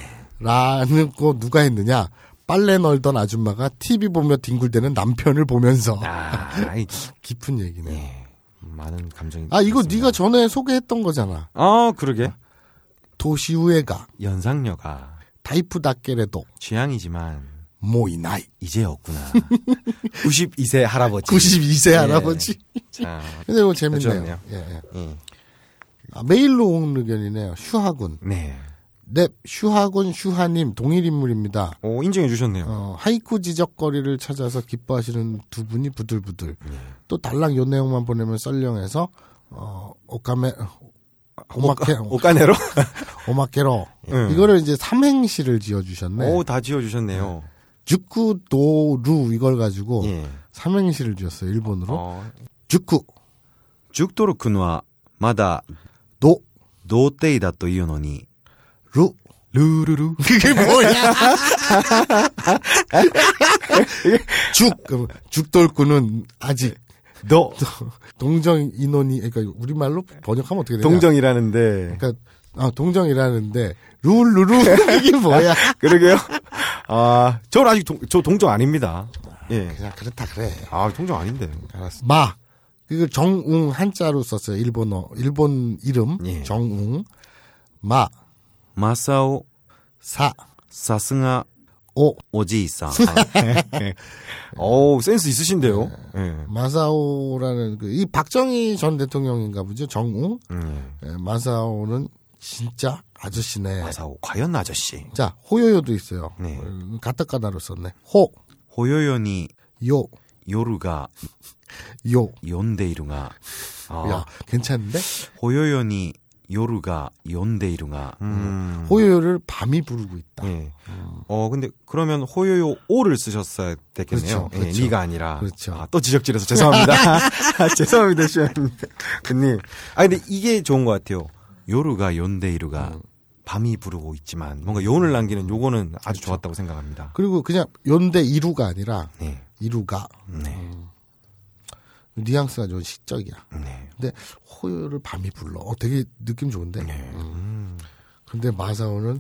네. 거 누가 했느냐? 빨래 널던 아줌마가 TV 보며 뒹굴대는 남편을 보면서 아, [LAUGHS] 깊은 얘기네. 네. 많은 감정이. 아 이거 네가 전에 소개했던 거잖아. 아 그러게. 도시우에가 연상녀가 다이프 닷게래도 취향이지만 모이나이. 이제 없구나 92세 할아버지 92세 예. 할아버지. 자, [LAUGHS] 근데 이거 재밌네요. 예, 예. 예. 아, 메일로 온 의견이네요. 슈하군. 네. 네, 슈하군 슈하님 동일 인물입니다. 오 인정해 주셨네요 어, 하이쿠 지적거리를 찾아서 기뻐하시는 두 분이 부들부들. 네. 또 달랑 요 내용만 보내면 썰렁해서 어, 오카메 오마케 오까네로 [LAUGHS] 오마케로 음. 이거를 이제 삼행시를 지어 주셨네. 오 다 지어 주셨네요 죽구도루 이걸 가지고 예. 삼행시를 지었어요 일본으로. 죽구 죽도록 근화 마다 노 노때이다 또 이유노니. 루. 루루루. [LAUGHS] 그게 뭐야? [LAUGHS] 죽. 그 뭐, 죽돌구는 아직 너 동정 인원이 그러니까 우리말로 번역하면 어떻게 되냐? 동정이라는데. 그러니까 아 동정이라는데 룰루루 [LAUGHS] 이게 뭐야? 그러게요. 아, 저는 아직 동, 저 동정 아닙니다. 예. 그냥 그렇다 그래. 아, 동정 아닌데. 알았어. 마. 그걸 정웅 한자로 썼어요. 일본어. 일본 이름. 예. 정웅. 마. 마사오, 사. 사스가, 오. 오지이상. 오, [LAUGHS] 센스 있으신데요? 예. 마사오라는 그, 이 박정희 전 대통령인가 보죠. 정웅. 음. 예, 마사오는 진짜 아저씨네. 마사오, 과연 아저씨. 자, 호요요도 있어요. 네. 어, 가타카나로 썼네. 호. 호요요니 요. 요루가 요. 연데이루가. 아, 야, 괜찮은데? 호요요니 요루가 연데이루가. 음. 호요요를 밤이 부르고 있다. 예. 어, 근데 그러면 호요요 오를 쓰셨어야 됐겠네요. 그렇죠, 그렇죠. 예, 니가 아니라. 그렇죠. 아, 또 지적질해서 죄송합니다. 아, [LAUGHS] [LAUGHS] 죄송합니다, 시원님. 아, 근데 이게 좋은 것 같아요. 요루가 연데이루가 음. 밤이 부르고 있지만 뭔가 요원을 남기는 요거는 아주 좋았다고 생각합니다. 그리고 그냥 연대 이루가 아니라 네. 이루가. 네. 뉘앙스가 좀 시적이야. 네. 근데 호요를 밤이 불러. 어, 되게 느낌 좋은데. 음. 근데 마사오는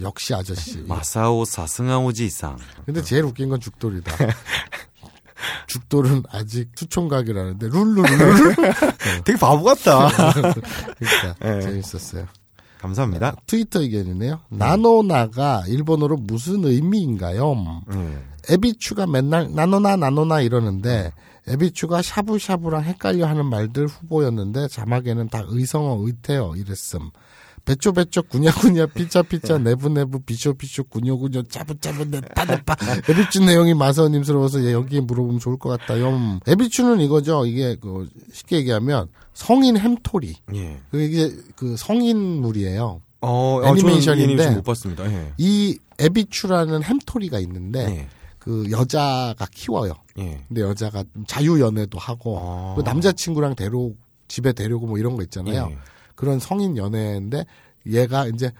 역시 아저씨. [LAUGHS] 마사오 사승아 오지상. 근데 제일 웃긴 건 죽돌이다. [LAUGHS] [LAUGHS] 죽돌은 아직 수총각이라는데 룰루룰루. [LAUGHS] 되게 바보 같다. [LAUGHS] 그러니까 네. 재밌었어요. 감사합니다. 트위터 의견이네요. 나노나가 일본어로 무슨 의미인가요? 네. 에비추가 맨날 나노나 나노나 이러는데 에비추가 샤브샤브랑 헷갈려 하는 말들 후보였는데 자막에는 다 의성어 의태어 이랬음. 배쪼 배쪼 구냐구냐 피자 피자 내부 내부 비쇼 비쇼 구뇨 구뇨 짜부짜부 내파 에비추 내용이 마서님스러워서 얘 여기에 물어보면 좋을 것 같다요. 에비추는 이거죠. 이게 그 쉽게 얘기하면 성인 햄토리. 예. 그 이게 그 성인물이에요. 어, 애니메이션인데 애니메이션 못 봤습니다. 예. 이 에비추라는 햄토리가 있는데 네. 그 여자가 키워요. 예. 근데 여자가 자유 연애도 하고 아. 그 남자친구랑 데려 집에 데려고 뭐 이런 거 있잖아요. 예. 그런 성인 연애인데 얘가 이제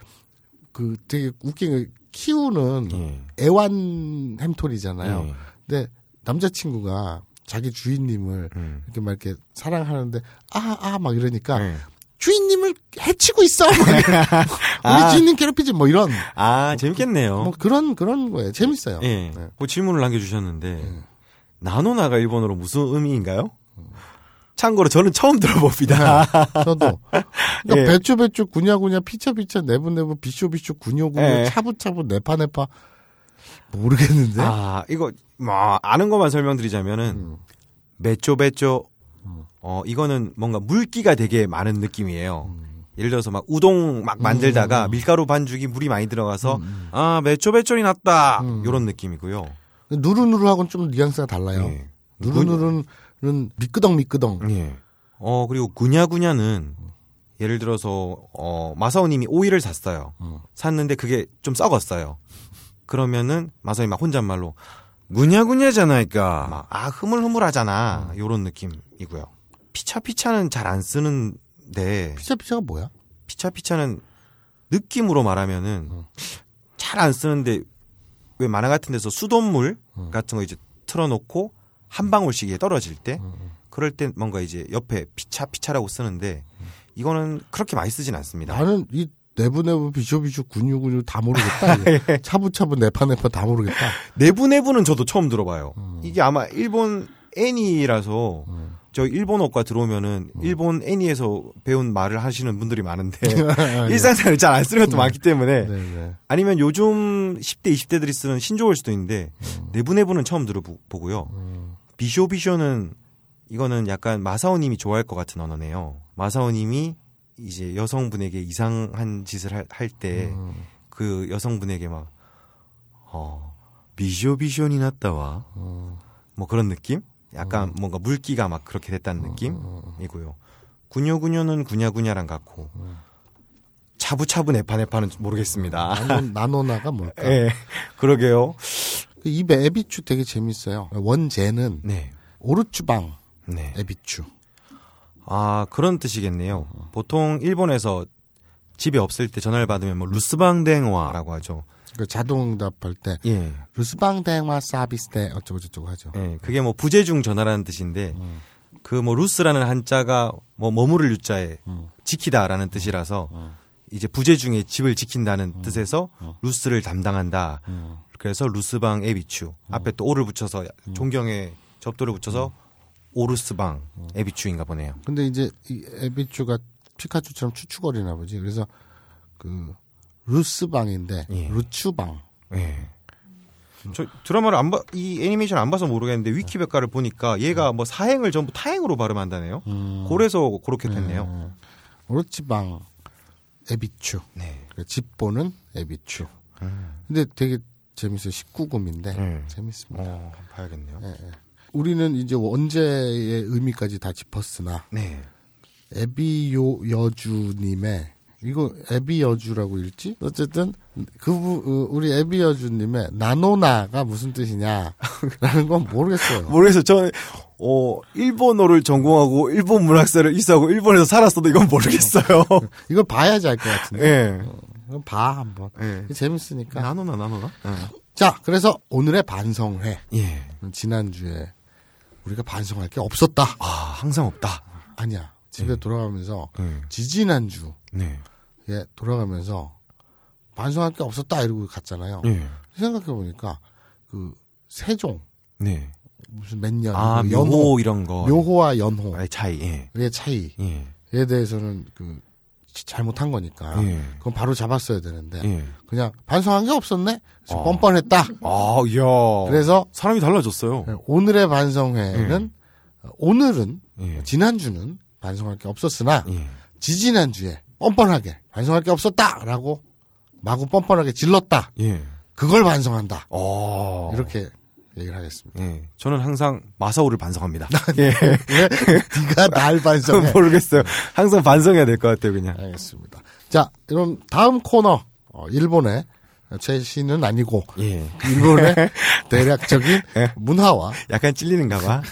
그 되게 웃긴 게 키우는 예. 애완 햄토리잖아요. 예. 근데 남자친구가 자기 주인님을 음. 이렇게 막 이렇게 사랑하는데 아 아 막 이러니까 예. 주인님을 해치고 있어. 막 [LAUGHS] 우리 아. 주인님 괴롭히지 뭐 이런 아, 재밌겠네요. 뭐 그런 그런 거예요. 재밌어요. 예. 네. 그 질문을 남겨주셨는데, 나노나가 일본어로 무슨 의미인가요? 참고로 저는 처음 들어봅니다. 저도 그러니까 [LAUGHS] 예. 배추 배추 구냐구냐 피쳐피쳐 내부 내부 비쇼 비쇼 구뇨 구뇨 예. 차부차부 내파 내파 모르겠는데 아, 이거, 뭐, 아는 것만 설명드리자면은, 음. 메쪼베쪼, 어, 이거는 뭔가 물기가 되게 많은 느낌이에요. 음. 예를 들어서 막 우동 막 만들다가 밀가루 반죽이 물이 많이 들어가서, 아, 메쪼베쪼이 났다! 음. 요런 느낌이고요. 누르누르하고는 좀 뉘앙스가 달라요. 예. 누르누르는 미끄덩 미끄덩. 예. 어, 그리고 구냐구냐는 예를 들어서 어, 마사오님이 오이를 샀어요. 어. 샀는데 그게 좀 썩었어요. 그러면은 마사오님 막 혼잣말로 구냐구냐잖아니까 막, 아 흐물흐물하잖아 요런 느낌이고요. 피차피차는 잘 안 쓰는데 피쳐피쳐가 뭐야? 피차피차는 느낌으로 말하면은 잘안 쓰는데 왜 만화 같은 데서 수돗물 같은 거 이제 틀어놓고 한 방울씩 떨어질 때 그럴 때 뭔가 이제 옆에 피차 피차라고 쓰는데 이거는 그렇게 많이 쓰진 않습니다. 나는 이 내부 내부 비쇼 비쇼 구뇨구뇨 다 모르겠다. [LAUGHS] 이거. 차부차부 내파 내파 다 모르겠다. 내부 내부는 저도 처음 들어봐요. 이게 아마 일본 애니라서 저 일본어과 들어오면은 일본 애니에서 배운 말을 하시는 분들이 많은데 [LAUGHS] [LAUGHS] 일상생활을 잘안 쓰는 것도 많기 때문에 네네. 아니면 요즘 10대 20대들이 쓰는 신조어일 수도 있는데 내부 내부는 처음 들어보고요. 비쇼비쇼는 이거는 약간 마사오님이 좋아할 것 같은 언어네요. 마사오님이 이제 여성분에게 이상한 짓을 할 때그 여성분에게 막 어, 비쇼비쇼니 났다와 뭐 그런 느낌? 약간 뭔가 물기가 막 그렇게 됐다는 느낌이고요. 구뇨구뇨는 구냐구냐랑 같고 차부차부 네파네파는 모르겠습니다. 나노, 나노나가 뭘까? [LAUGHS] 예, 그러게요. 그 입에 에비추 되게 재밌어요. 원제는 네, 오르추방 네. 에비추. 아 그런 뜻이겠네요. 보통 일본에서 집에 없을 때 전화를 받으면 뭐 루스방댕와라고 하죠. 그 자동 응답할 때 예, 루스방 대화 서비스 때 어쩌고 저쩌고 하죠. 예, 그게 뭐 부재중 전화라는 뜻인데 그뭐 루스라는 한자가 뭐 머무를 유자에 지키다라는 뜻이라서 이제 부재 중에 집을 지킨다는 뜻에서 루스를 담당한다. 그래서 루스방 에비추 앞에 또 오를 붙여서 존경의 접도를 붙여서 오르스방 에비추인가 보네요. 근데 이제 이 에비추가 피카츄처럼 추추거리나 보지. 그래서 그 루스방인데 예. 루추방. 예. 저 드라마를 안 봐, 이 애니메이션 안 봐서 모르겠는데 위키백과를 보니까 얘가 뭐 사행을 전부 타행으로 발음한다네요. 그래서 그렇게 됐네요. 오르치방 에비추. 네. 그 집보는 에비추. 근데 되게 재밌어요. 19금인데 음. 재밌습니다. 어, 봐야겠네요. 우리는 이제 원제의 의미까지 다 짚었으나 네. 에비요 여주님의 이거 에비 여주라고 읽지? 어쨌든 그 부- 어, 우리 에비 여주님의 나노나가 무슨 뜻이냐라는 [LAUGHS] 건 모르겠어요. 모르겠어요. 저는 어 일본어를 전공하고 일본 문학사를 이수하고 일본에서 살았어도 이건 모르겠어요. [LAUGHS] 이걸 봐야지 알 것 같은데. 예. 이건 봐 한번. 예. 재밌으니까. 나노나 나노나. 자, 그래서 오늘의 반성회. 예. 지난주에 우리가 반성할 게 없었다. 아 항상 없다. 아니야. 집에 돌아가면서 예. 지지난주 에 네. 돌아가면서 반성할 게 없었다 이러고 갔잖아요. 예. 생각해 보니까 그 세종 네. 무슨 몇 년, 아그 묘호 이런 거. 묘호와 연호의 아의 차이. 예. 차이에 예. 대해서는 그 지- 잘못한 거니까 예. 그건 바로 잡았어야 되는데 예. 그냥 반성한 게 없었네. 그래서 어. 뻔뻔했다. 아, 이야. 그래서 사람이 달라졌어요. 오늘의 반성회는 오늘은 예. 지난주는 반성할 게 없었으나 예. 지지난주에 뻔뻔하게 반성할 게 없었다라고 마구 뻔뻔하게 질렀다. 예. 그걸 반성한다. 어. 이렇게 얘기를 하겠습니다. 예. 저는 항상 마사오를 반성합니다. [LAUGHS] 예. 왜 [LAUGHS] 네가 날 반성해? [LAUGHS] 모르겠어요. 항상 반성해야 될 것 같아요, 그냥. 알겠습니다. 자, 그럼 다음 코너 어, 일본의 최신은 아니고 예. 일본의 대략적인 문화와 약간 찔리는가 봐.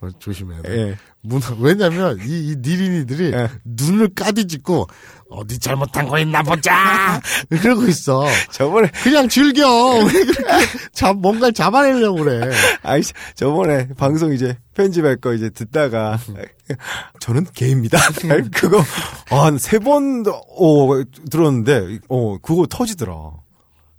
어, 조심해야 돼. 예. 문화 왜냐면 이, 이 니린이들이 예. 눈을 까디짓고 어디 잘못한 거 있나 보자 이러고 있어. 저번에 그냥 즐겨. [LAUGHS] 왜 그렇게 잡 뭔가 잡아내려고 그래. 아이 저번에 방송 이제 편집할 거 이제 듣다가 [LAUGHS] 저는 게입니다. [LAUGHS] 그거 한 세 번 어, 들었는데 어 그거 터지더라.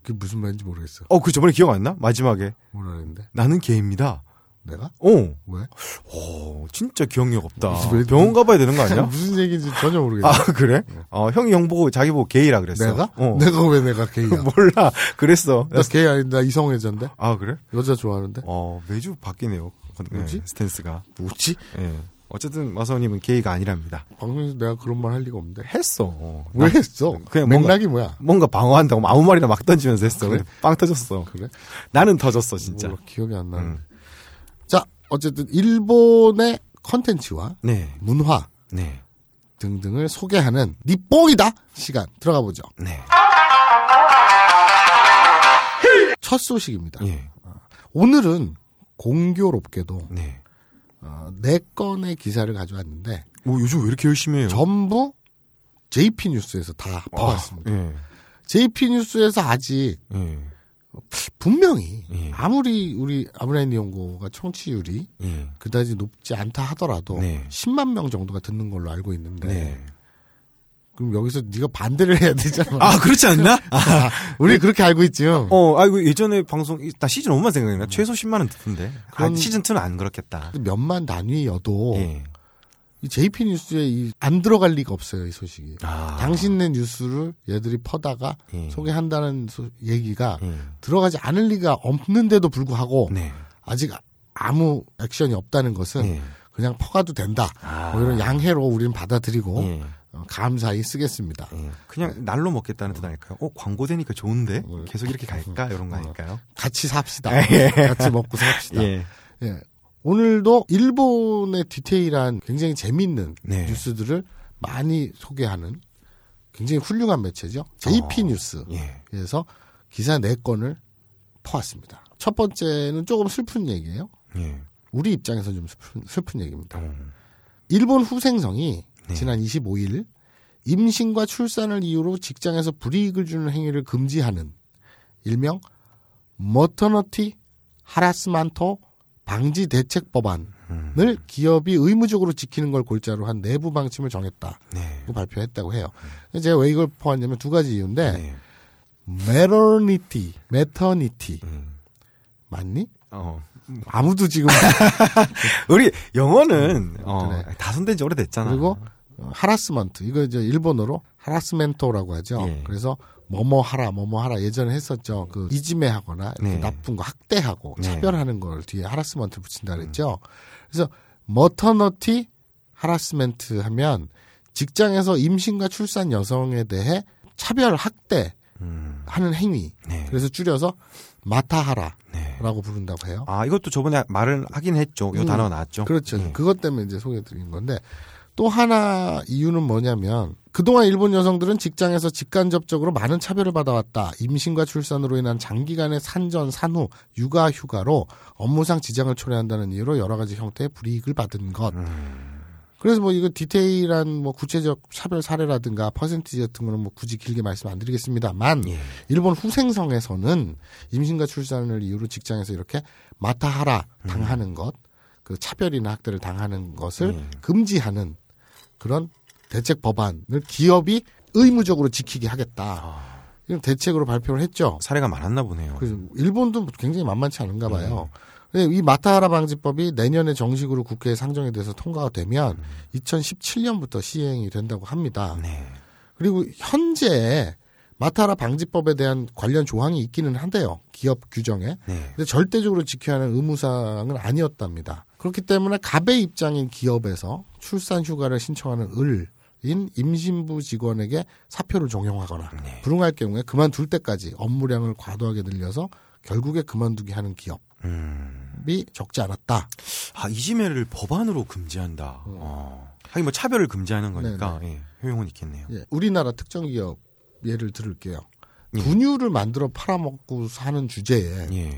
그게 무슨 말인지 모르겠어. 어 그 저번에 기억 안 나? 마지막에 뭐라 했는데? 나는 게입니다. 내가? 어. 왜? 오, 진짜 기억력 없다. 왜- 병원 가봐야 되는 거 아니야? [LAUGHS] 무슨 얘기인지 전혀 모르겠어. 아 그래? 어 형이 형 보고 자기 보고 게이라 그랬어. 내가? 어. 내가 왜 내가 게이야? [LAUGHS] 몰라. 그랬어. 나 게이 아닌데 나 이성애자인데? 아 그래? 여자 좋아하는데? 어 매주 바뀌네요. 뭐지? 네, 스탠스가. 뭐지? 예. 어쨌든 마사오님은 게이가 아니랍니다. 방송에서 내가 그런 말 할 리가 없는데. 했어. 어. 왜 했어? 그냥 뭔가- 맥락이 뭐야? 뭔가 방어한다고 아무 말이나 막 던지면서 했어. 그래? 빵 터졌어. 그래? 나는 터졌어 진짜. 기억이 안 나네. 음. 자, 어쨌든 일본의 컨텐츠와 네, 문화 네, 등등을 소개하는 니뽕이다 시간 들어가 보죠. 네. 첫 소식입니다. 예, 오늘은 공교롭게도 네. 어, 네 건의 기사를 가져왔는데 뭐 요즘 왜 이렇게 열심히 해요? 전부 JP 뉴스에서 다 뽑았습니다. 예, JP 뉴스에서 아직 예, 분명히 예. 아무리 우리 아브라인 연구가 청취율이 예. 그다지 높지 않다 하더라도 네. 10만 명 정도가 듣는 걸로 알고 있는데 네. 그럼 여기서 네가 반대를 해야 되잖아. 아 그렇지 않나? [LAUGHS] 우리 그렇게 알고 있지요. 어, 아이고 예전에 방송 나 시즌 5만 생각나. 최소 10만은 듣던데. 아, 시즌 2는 안 그렇겠다. 몇만 단위여도 예. 이 JP 뉴스에 이- 안 들어갈 리가 없어요 이 소식이. 아. 당신네 뉴스를 얘들이 퍼다가 예. 소개한다는 소- 얘기가 예. 들어가지 않을 리가 없는데도 불구하고 네. 아직 아무 액션이 없다는 것은 예. 그냥 퍼가도 된다. 아. 뭐 이런 양해로 우리는 받아들이고 예. 어, 감사히 쓰겠습니다. 예. 그냥 날로 먹겠다는 뜻 아닐까요? 어, 광고 되니까 좋은데? 어. 계속 이렇게 갈까? 이런 거 아닐까요? 같이 삽시다. [LAUGHS] 같이 먹고 삽시다. 예. 예. 오늘도 일본의 디테일한 굉장히 재미있는 네. 뉴스들을 많이 소개하는 굉장히 훌륭한 매체죠. JP 어. 뉴스에서 예. 기사 4건을 퍼왔습니다. 첫 번째는 조금 슬픈 얘기예요. 예. 우리 입장에서 좀 슬픈, 슬픈 얘기입니다. 음. 일본 후생성이 네. 지난 25일 임신과 출산을 이유로 직장에서 불이익을 주는 행위를 금지하는 일명 maternity ハラスメント 방지 대책 법안을 음. 기업이 의무적으로 지키는 걸 골자로 한 내부 방침을 정했다고 네. 발표했다고 해요. 제가 왜 이걸 포함냐면 두 가지 이유인데 네. maternity, maternity 음. 맞니? 어. 아무도 지금 [LAUGHS] 우리 영어는 어, 그래. 다 손댄 지 오래됐잖아. 그리고 어, 하라스먼트 이거 이제 일본어로 하라스멘토라고 하죠. 예. 그래서 뭐뭐 하라 뭐뭐 하라 예전에 했었죠. 그 이지매하거나 이렇게 네. 나쁜 거 학대하고 네. 차별하는 걸 뒤에 하라스먼트를 붙인다 그랬죠. 그래서 머터너티 하라스멘트 하면 직장에서 임신과 출산 여성에 대해 차별 학대 음. 하는 행위. 네. 그래서 줄여서 마타하라라고 네. 부른다고 해요. 아, 이것도 저번에 말을 하긴 했죠. 요 음. 단어가 나왔죠. 그렇죠. 예. 그것 때문에 이제 소개해드린 건데 또 하나 이유는 뭐냐면 그동안 일본 여성들은 직장에서 직간접적으로 많은 차별을 받아왔다. 임신과 출산으로 인한 장기간의 산전, 산후, 육아 휴가로 업무상 지장을 초래한다는 이유로 여러 가지 형태의 불이익을 받은 것. 음. 그래서 뭐 이거 디테일한 뭐 구체적 차별 사례라든가 퍼센티지 같은 거는 뭐 굳이 길게 말씀 안 드리겠습니다만 예. 일본 후생성에서는 임신과 출산을 이유로 직장에서 이렇게 마타하라 당하는 것, 그 차별이나 학대를 당하는 것을 음. 금지하는 그런 대책 법안을 기업이 의무적으로 지키게 하겠다. 아, 이런 대책으로 발표를 했죠. 사례가 많았나 보네요. 그래서 일본도 굉장히 만만치 않은가 봐요. 근데 이 마타하라 방지법이 내년에 정식으로 국회에 상정이 돼서 통과가 되면 2017년부터 시행이 된다고 합니다. 네. 그리고 현재 마타하라 방지법에 대한 관련 조항이 있기는 한데요. 기업 규정에. 네. 근데 절대적으로 지켜야 하는 의무사항은 아니었답니다. 그렇기 때문에 갑의 입장인 기업에서 출산 휴가를 신청하는 을인 임신부 직원에게 사표를 종용하거나 네. 불응할 경우에 그만둘 때까지 업무량을 과도하게 늘려서 결국에 그만두게 하는 기업이 음. 적지 않았다. 아, 이지매를 법안으로 금지한다. 어. 하긴 뭐 차별을 금지하는 거니까 예, 효용은 있겠네요. 예, 우리나라 특정 기업 예를 들을게요. 예. 분유를 만들어 팔아먹고 사는 주제에 예.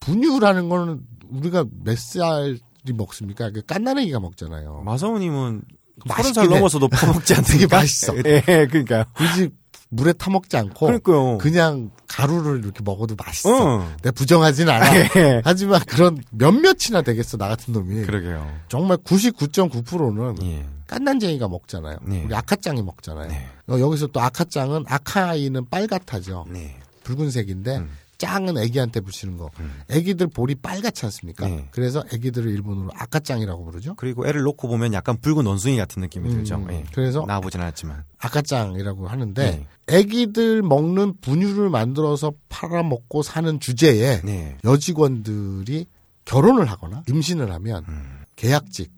분유라는 거는 우리가 몇 살이 먹습니까? 그 깐나내기가 먹잖아요. 마사오님은 서른 살 해. 넘어서도 퍼먹지 [LAUGHS] 않습니까? 되게 맛있어. 예, 그러니까요. 굳이 물에 타먹지 않고 그러니까요. 그냥 가루를 이렇게 먹어도 맛있어. 어. 내가 부정하진 않아. 예. 하지만 그런 몇몇이나 되겠어 나 같은 놈이. 그러게요. 정말 99.9%는 예. 깐난쟁이가 먹잖아요. 네. 우리 아카짱이 먹잖아요. 네. 어, 여기서 또 아카짱은 아카이는 빨갛다죠. 네. 붉은색인데 음. 짱은 애기한테 붙이는 거. 애기들 볼이 빨갛지 않습니까? 네. 그래서 애기들을 일본어로 아카짱이라고 부르죠. 그리고 애를 놓고 보면 약간 붉은 원숭이 같은 느낌이 음, 들죠. 예. 그래서 나와보진 않았지만. 아카짱이라고 하는데 네. 애기들 먹는 분유를 만들어서 팔아먹고 사는 주제에 네. 여직원들이 결혼을 하거나 임신을 하면 음. 계약직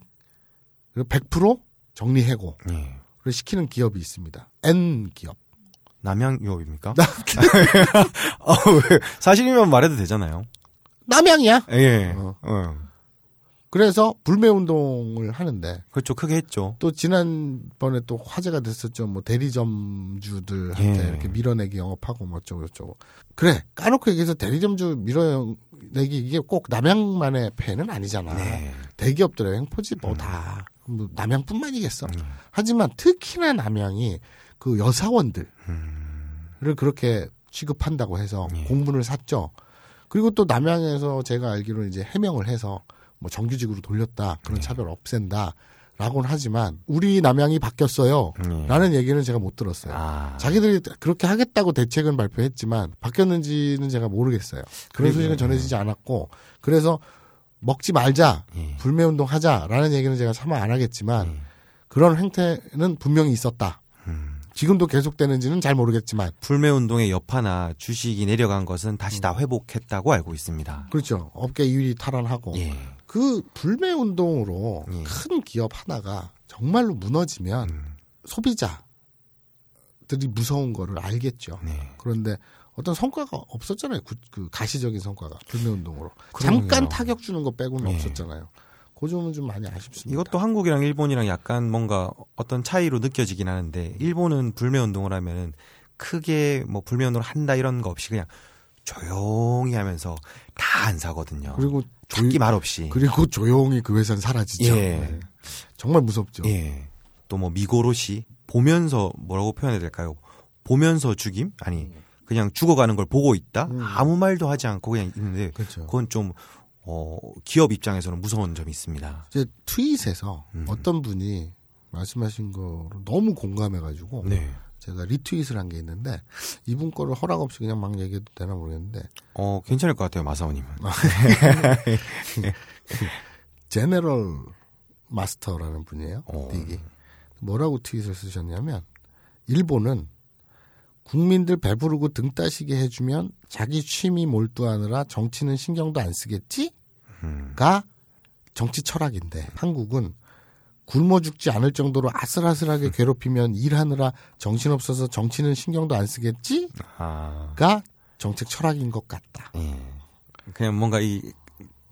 그리고 100% 정리해고를 예. 시키는 기업이 있습니다. N 기업. 남양 유업입니까? 어, [LAUGHS] 왜? 사실이면 말해도 되잖아요. 남양이야. 예. 어. 어. 그래서 불매 운동을 하는데 그렇죠. 크게 했죠. 또 지난번에 또 화제가 됐었죠. 뭐 대리점주들한테 예. 이렇게 밀어내기 영업하고 뭐 어쩌고 저쩌고. 그래 까놓고 얘기해서 대리점주 밀어내기 이게 꼭 남양만의 폐는 아니잖아. 네. 대기업들의 횡포지 뭐 다. 뭐 남양뿐만이겠어. 하지만 특히나 남양이 그 여사원들을 그렇게 취급한다고 해서 예. 공분을 샀죠. 그리고 또 남양에서 제가 알기로 이제 해명을 해서 뭐 정규직으로 돌렸다. 그런 차별 없앤다. 라고는 하지만 우리 남양이 바뀌었어요. 예. 라는 얘기는 제가 못 들었어요. 아. 자기들이 그렇게 하겠다고 대책은 발표했지만 바뀌었는지는 제가 모르겠어요. 그런 소식은 전해지지 않았고 그래서 먹지 말자 예. 불매운동 하자라는 얘기는 제가 차마 안 하겠지만 예. 그런 행태는 분명히 있었다. 음. 지금도 계속되는지는 잘 모르겠지만 불매 운동의 여파나 주식이 내려간 것은 다시 다 회복했다고 알고 있습니다. 그렇죠. 업계 1위 탈환하고 예. 그 불매 운동으로 예. 큰 기업 하나가 정말로 무너지면 음. 소비자들이 무서운 거를 알겠죠. 네. 그런데 어떤 성과가 없었잖아요. 그, 그 가시적인 성과가 불매 운동으로. 잠깐 타격 주는 거 빼고는 예. 없었잖아요. 그 점은 좀 많이 아쉽습니다. 이것도 한국이랑 일본이랑 약간 뭔가 어떤 차이로 느껴지긴 하는데 일본은 불매 운동을 하면은 크게 뭐 불매 운동을 한다 이런 거 없이 그냥 조용히 하면서 다 안 사거든요. 그리고 조, 찾기 말 없이. 그리고 조용히 그 회사는 사라지죠. 예. 네. 정말 무섭죠. 예. 또 뭐 미고로시 보면서 뭐라고 표현해야 될까요? 보면서 죽임? 아니 그냥 죽어가는 걸 보고 있다. 음. 아무 말도 하지 않고 그냥 있는데 그렇죠. 그건 좀 어, 기업 입장에서는 무서운 점이 있습니다. 이제 트윗에서 음. 어떤 분이 말씀하신 거로 너무 공감해가지고 네. 제가 리트윗을 한 게 있는데 이분 거를 허락 없이 그냥 막 얘기해도 되나 모르겠는데 어, 괜찮을 것 같아요, 마사오님은. [LAUGHS] 제네럴 마스터라는 분이에요. 어. 이게 뭐라고 트윗을 쓰셨냐면 일본은 국민들 배부르고 등 따시게 해주면 자기 취미 몰두하느라 정치는 신경도 안 쓰겠지? 음. 가 정치 철학인데 한국은 굶어 죽지 않을 정도로 아슬아슬하게 괴롭히면 일하느라 정신없어서 정치는 신경도 안 쓰겠지? 아. 가 정책 철학인 것 같다. 예. 그냥 뭔가 이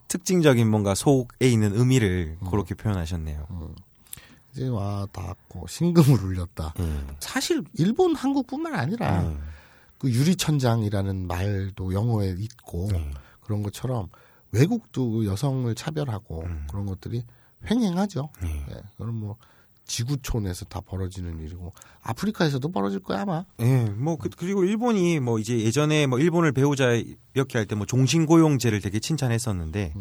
특징적인 뭔가 속에 있는 의미를 그렇게 표현하셨네요. 이제 와 닿았고 신금을 울렸다. 예. 사실 일본 한국뿐만 아니라 예. 그 유리천장이라는 말도 영어에 있고 예. 그런 것처럼 외국도 그 여성을 차별하고 그런 것들이 횡행하죠. 예. 네, 그럼 뭐 지구촌에서 다 벌어지는 일이고 아프리카에서도 벌어질 거야 아마. 예, 뭐 그, 리고 일본이 뭐 이제 예전에 뭐 일본을 배우자 이렇게 할 때 뭐 종신고용제를 되게 칭찬했었는데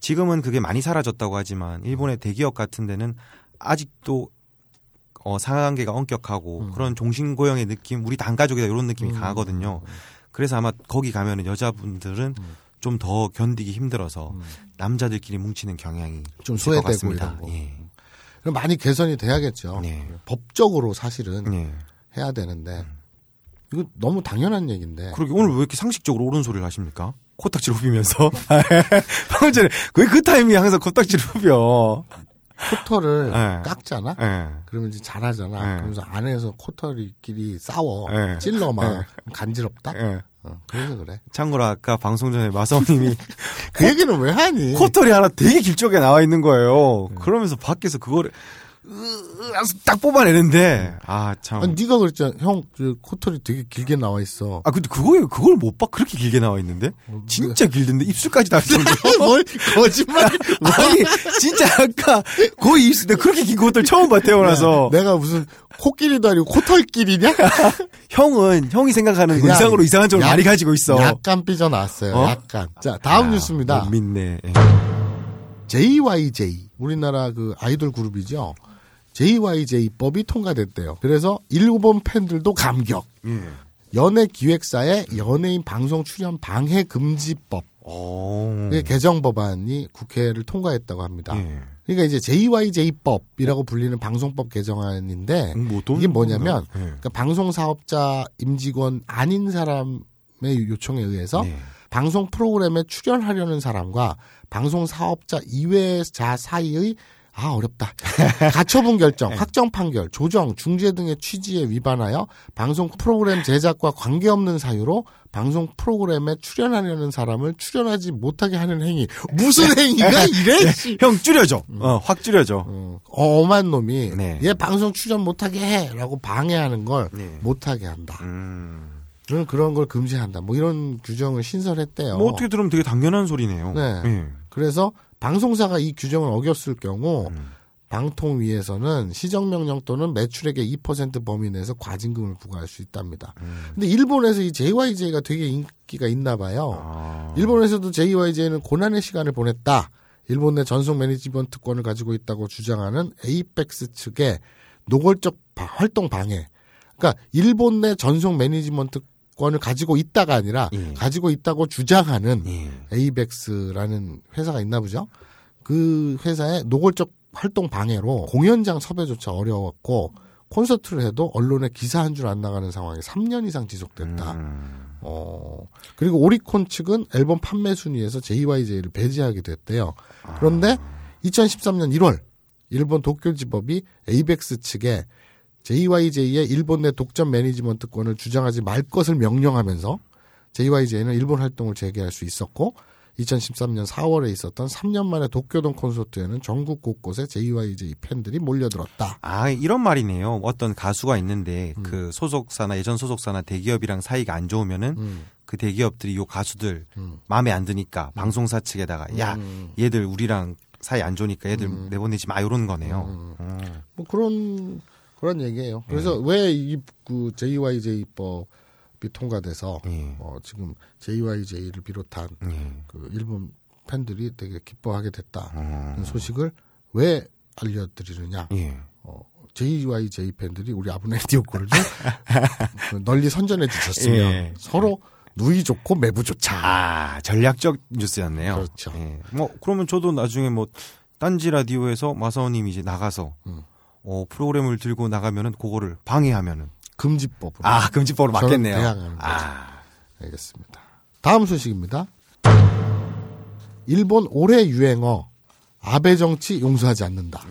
지금은 그게 많이 사라졌다고 하지만 일본의 대기업 같은 데는 아직도 어 상하관계가 엄격하고 그런 종신고용의 느낌, 우리 단 가족이다 이런 느낌이 강하거든요. 그래서 아마 거기 가면은 여자분들은 좀 더 견디기 힘들어서 남자들끼리 뭉치는 경향이 좀 있을 것 소외되고 거. 예. 그럼 많이 개선이 돼야겠죠. 네. 법적으로 사실은 예. 해야 되는데 이거 너무 당연한 얘기인데 그러게 오늘 왜 이렇게 상식적으로 옳은 소리를 하십니까? 코딱지를 [LAUGHS] 후비면서 [LAUGHS] 방금 전에 왜 그 타이밍에 항상 코딱지를 후벼? 코털을 네. 깎잖아. 예. 그러면 이제 잘하잖아. 네. 그러면서 안에서 코털이끼리 싸워. 네. 찔러 막 네. 간지럽다. 예. 어, 그래서 그래. 참고로 아까 방송 전에 마사오님이 [LAUGHS] 그 얘기는 왜 하니? 코털이 하나 되게 길쭉하게 나와 있는 거예요. 그러면서 밖에서 그거를 딱 뽑아내는데 아 참. 아니 네가 그랬잖아. 형, 그 코털이 되게 길게 나와 있어. 아 근데 그거 그걸 못 봐 그렇게 길게 나와 있는데 진짜 길던데 입술까지 닿을 정도. [LAUGHS] 뭘 거짓말? [LAUGHS] 아니 진짜 아까 거의 입술 내 그렇게 긴 것들 처음 봐 태어나서 내가 무슨 코끼리도 아니고 코털끼리냐? [LAUGHS] 형은 형이 생각하는 그냥 의상으로 이상한 점을 약- 많이 가지고 있어. 약간 삐져 나왔어요. 어? 약간. 자, 다음 아, 뉴스입니다. 못 믿네. 예. JYJ 우리나라 그 아이돌 그룹이죠. JYJ법이 통과됐대요. 그래서 일본 팬들도 감격. 예. 연예 기획사의 연예인 방송 출연 방해 금지법 오. 의 개정 법안이 국회를 통과했다고 합니다. 예. 그러니까 이제 JYJ법이라고 불리는 방송법 개정안인데 음, 뭐 이게 뭐냐면? 예. 그러니까 방송 사업자 임직원 아닌 사람의 요청에 의해서 네. 방송 프로그램에 출연하려는 사람과 방송 사업자 이외자 사이의 아 어렵다 [LAUGHS] 가처분 결정, 네. 확정 판결, 조정, 중재 등의 취지에 위반하여 방송 프로그램 제작과 관계없는 사유로 방송 프로그램에 출연하려는 사람을 출연하지 못하게 하는 행위 무슨 행위가 [LAUGHS] 이래? 씨. 형 줄여줘. 어, 확 줄여줘. 어, 엄한 놈이 네. 얘 방송 출연 못하게 해라고 방해하는 걸 네. 못하게 한다. 음. 그런 그런 걸 금지한다. 뭐 이런 규정을 신설했대요. 뭐 어떻게 들으면 되게 당연한 소리네요. 네. 예. 그래서 방송사가 이 규정을 어겼을 경우 음. 방통위에서는 시정명령 또는 매출액의 2% 범위 내에서 과징금을 부과할 수 있답니다. 음. 근데 일본에서 이 JYJ가 되게 인기가 있나 봐요. 아. 일본에서도 JYJ는 고난의 시간을 보냈다. 일본 내 전속 매니지먼트권을 가지고 있다고 주장하는 에이벡스 측의 노골적 바- 활동 방해. 그러니까 일본 내 전속 매니지먼트 권을 가지고 있다가 아니라 예. 가지고 있다고 주장하는 예. 에이벡스라는 회사가 있나 보죠. 그 회사의 노골적 활동 방해로 공연장 섭외조차 어려웠고 콘서트를 해도 언론에 기사 한 줄 안 나가는 상황이 3년 이상 지속됐다. 음. 어, 그리고 오리콘 측은 앨범 판매 순위에서 JYJ를 배제하게 됐대요. 그런데 2013년 1월 일본 도쿄지법이 에이벡스 측에 JYJ의 일본 내 독점 매니지먼트권을 주장하지 말 것을 명령하면서 JYJ는 일본 활동을 재개할 수 있었고 2013년 4월에 있었던 3년 만에 도쿄돔 콘서트에는 전국 곳곳에 JYJ 팬들이 몰려들었다. 아, 이런 말이네요. 어떤 가수가 있는데 음. 그 소속사나 예전 소속사나 대기업이랑 사이가 안 좋으면은 음, 그 대기업들이 요 가수들 음. 마음에 안 드니까 방송사 측에다가 야, 음. 얘들 우리랑 사이 안 좋으니까 얘들 음. 내보내지 마 이런 거네요. 음. 뭐 그런 그런 얘기예요. 그래서 왜이그 JYJ법이 통과돼서 예. 어, 지금 JYJ를 비롯한 예. 그 일본 팬들이 되게 기뻐하게 됐다는 음. 소식을 왜 알려드리느냐? 예. 어, JYJ 팬들이 우리 아브네 디오코를 좀그 [LAUGHS] 널리 선전해 주셨으면 예. 서로 누이 좋고 매부 좋자. 아, 전략적 뉴스였네요. 그렇죠. 예. 뭐 그러면 저도 나중에 뭐 딴지 라디오에서 마사오님이 이제 나가서 음. 어, 프로그램을 들고 나가면은 그거를 방해하면은 금지법으로. 아, 금지법으로 맞겠네요. 대항하는 거죠. 아. 알겠습니다. 다음 소식입니다. 일본 올해 유행어 아베 정치 용서하지 않는다.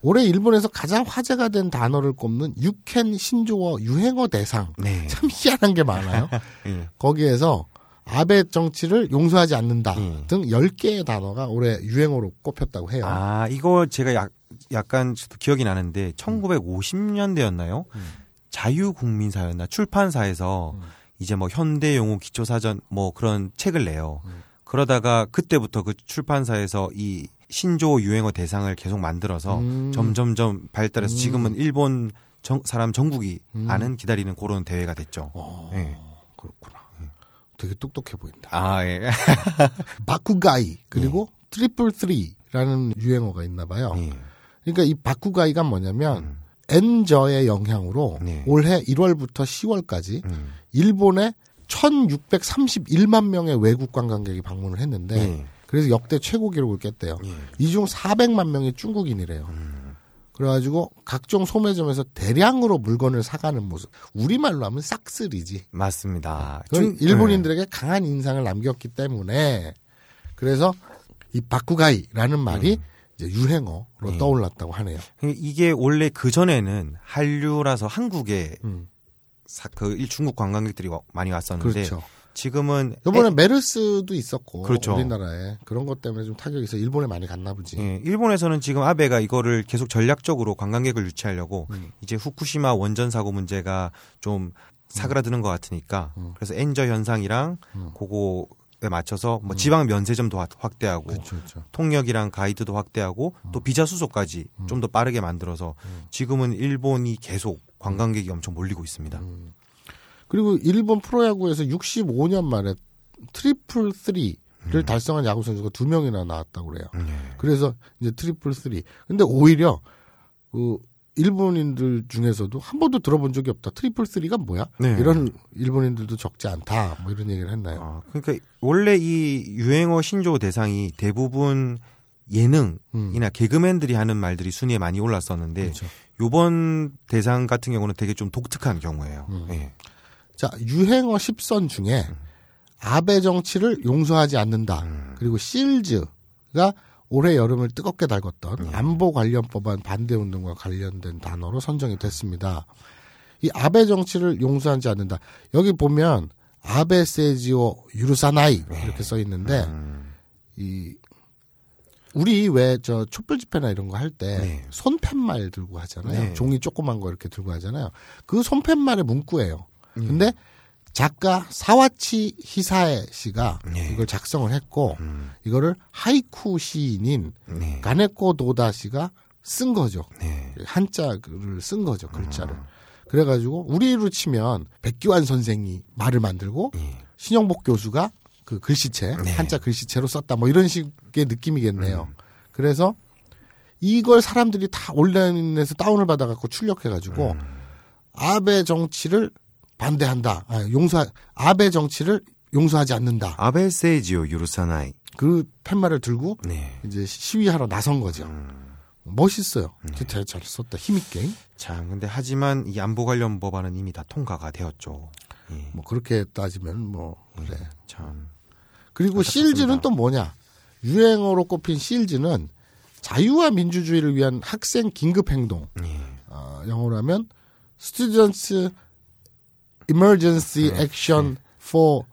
올해 일본에서 가장 화제가 된 단어를 꼽는 유캔 신조어 유행어 대상. 네. 참 희한한 게 많아요. [LAUGHS] 예. 거기에서 아베 정치를 용서하지 않는다 예. 등 10개의 단어가 올해 유행어로 꼽혔다고 해요. 아, 이거 제가 약, 약간 저도 기억이 나는데 1950년대였나요? 음. 자유국민사였나 출판사에서 이제 뭐 현대 용어 기초사전 뭐 그런 책을 내요. 음. 그러다가 그때부터 그 출판사에서 이 신조 유행어 대상을 계속 만들어서 음. 점점점 발달해서 음. 지금은 일본 정- 사람 전국이 음. 아는 기다리는 그런 대회가 됐죠. 어, 예. 그렇구나. 되게 똑똑해 보인다. 아, 예. [LAUGHS] 爆買い 그리고 triple 쓰리라는 유행어가 있나 봐요. 예. 그러니까 이 바쿠가이가 뭐냐면 음. 엔저의 영향으로 네. 올해 1월부터 10월까지 음. 일본에 1631만 명의 외국 관광객이 방문을 했는데 예. 그래서 역대 최고 기록을 깼대요. 예. 이중 400만 명이 중국인이래요. 음. 그래가지고 각종 소매점에서 대량으로 물건을 사가는 모습. 우리말로 하면 싹쓸이지. 맞습니다. 그건 중- 일본인들에게 강한 인상을 남겼기 때문에 그래서 이 바쿠가이라는 말이 이제 유행어로 네. 떠올랐다고 하네요. 예. 이게 원래 그 전에는 한류라서 한국에 음, 사- 그 일- 중국 관광객들이 와- 많이 왔었는데 그렇죠. 지금은 이번에 메르스도 있었고 그렇죠. 우리나라에 그런 것 때문에 좀 타격이 있어 일본에 많이 갔나 보지. 예, 일본에서는 지금 아베가 이거를 계속 전략적으로 관광객을 유치하려고 음. 이제 후쿠시마 원전 사고 문제가 좀 사그라드는 것 같으니까 음. 그래서 엔저 현상이랑 음. 그거에 맞춰서 뭐 지방 면세점도 확- 확대하고 그렇죠, 그렇죠. 통역이랑 가이드도 확대하고 또 비자 수속까지 좀 더 빠르게 만들어서 지금은 일본이 계속 관광객이 엄청 몰리고 있습니다. 그리고 일본 프로야구에서 65년 만에 triple three를 달성한 야구 선수가 두 명이나 나왔다고 그래요. 네. 그래서 이제 triple three. 근데 오히려 그 일본인들 중에서도 한 번도 들어본 적이 없다. triple three가 뭐야? 네. 이런 일본인들도 적지 않다. 뭐 이런 얘기를 했나요? 아, 그러니까 원래 이 유행어 신조 대상이 대부분 예능이나 개그맨들이 하는 말들이 순위에 많이 올랐었는데 음. 그렇죠. 요번 대상 같은 경우는 되게 좀 독특한 경우예요. 음. 예. 자, 유행어 10선 중에 아베 정치를 용서하지 않는다. 음. 그리고 실즈가 올해 여름을 뜨겁게 달궜던 예. 안보 관련 법안 반대 운동과 관련된 단어로 선정이 됐습니다. 이 아베 정치를 용서하지 않는다. 여기 보면 아베 세지오 유루사나이 이렇게 써 있는데 네. 음. 이 우리 왜 저 촛불 집회나 이런 거 할때 네. 손팻말 들고 하잖아요. 네. 종이 조그만 거 이렇게 들고 하잖아요. 그 손팻말의 문구예요. 음. 근데 작가 사와치 히사에 씨가 네. 이걸 작성을 했고 음. 이거를 하이쿠 시인인 네. 가네코 도다 씨가 쓴 거죠. 네. 한자를 쓴 거죠. 글자를. 음. 그래가지고 우리로 치면 백기환 선생이 말을 만들고 예. 신영복 교수가 그 글씨체 네. 한자 글씨체로 썼다 뭐 이런 식의 느낌이겠네요. 음. 그래서 이걸 사람들이 다 온라인에서 다운을 받아갖고 출력해가지고 음. 아베 정치를 반대한다. 아, 용서 아베 정치를 용서하지 않는다. 아베 세지오 유루사나이. 그 팻말을 들고 네. 이제 시위하러 나선 거죠. 음. 멋있어요. 네. 진짜 잘 썼다. 힘있게. 참 근데 하지만 이 안보 관련 법안은 이미 다 통과가 되었죠. 예. 뭐 그렇게 따지면 뭐 그래. 참. 그리고. 실즈는 또 뭐냐? 유행어로 꼽힌 실즈는 자유와 민주주의를 위한 학생 긴급 행동. 예. 어, 영어로 하면 Students Emergency Action for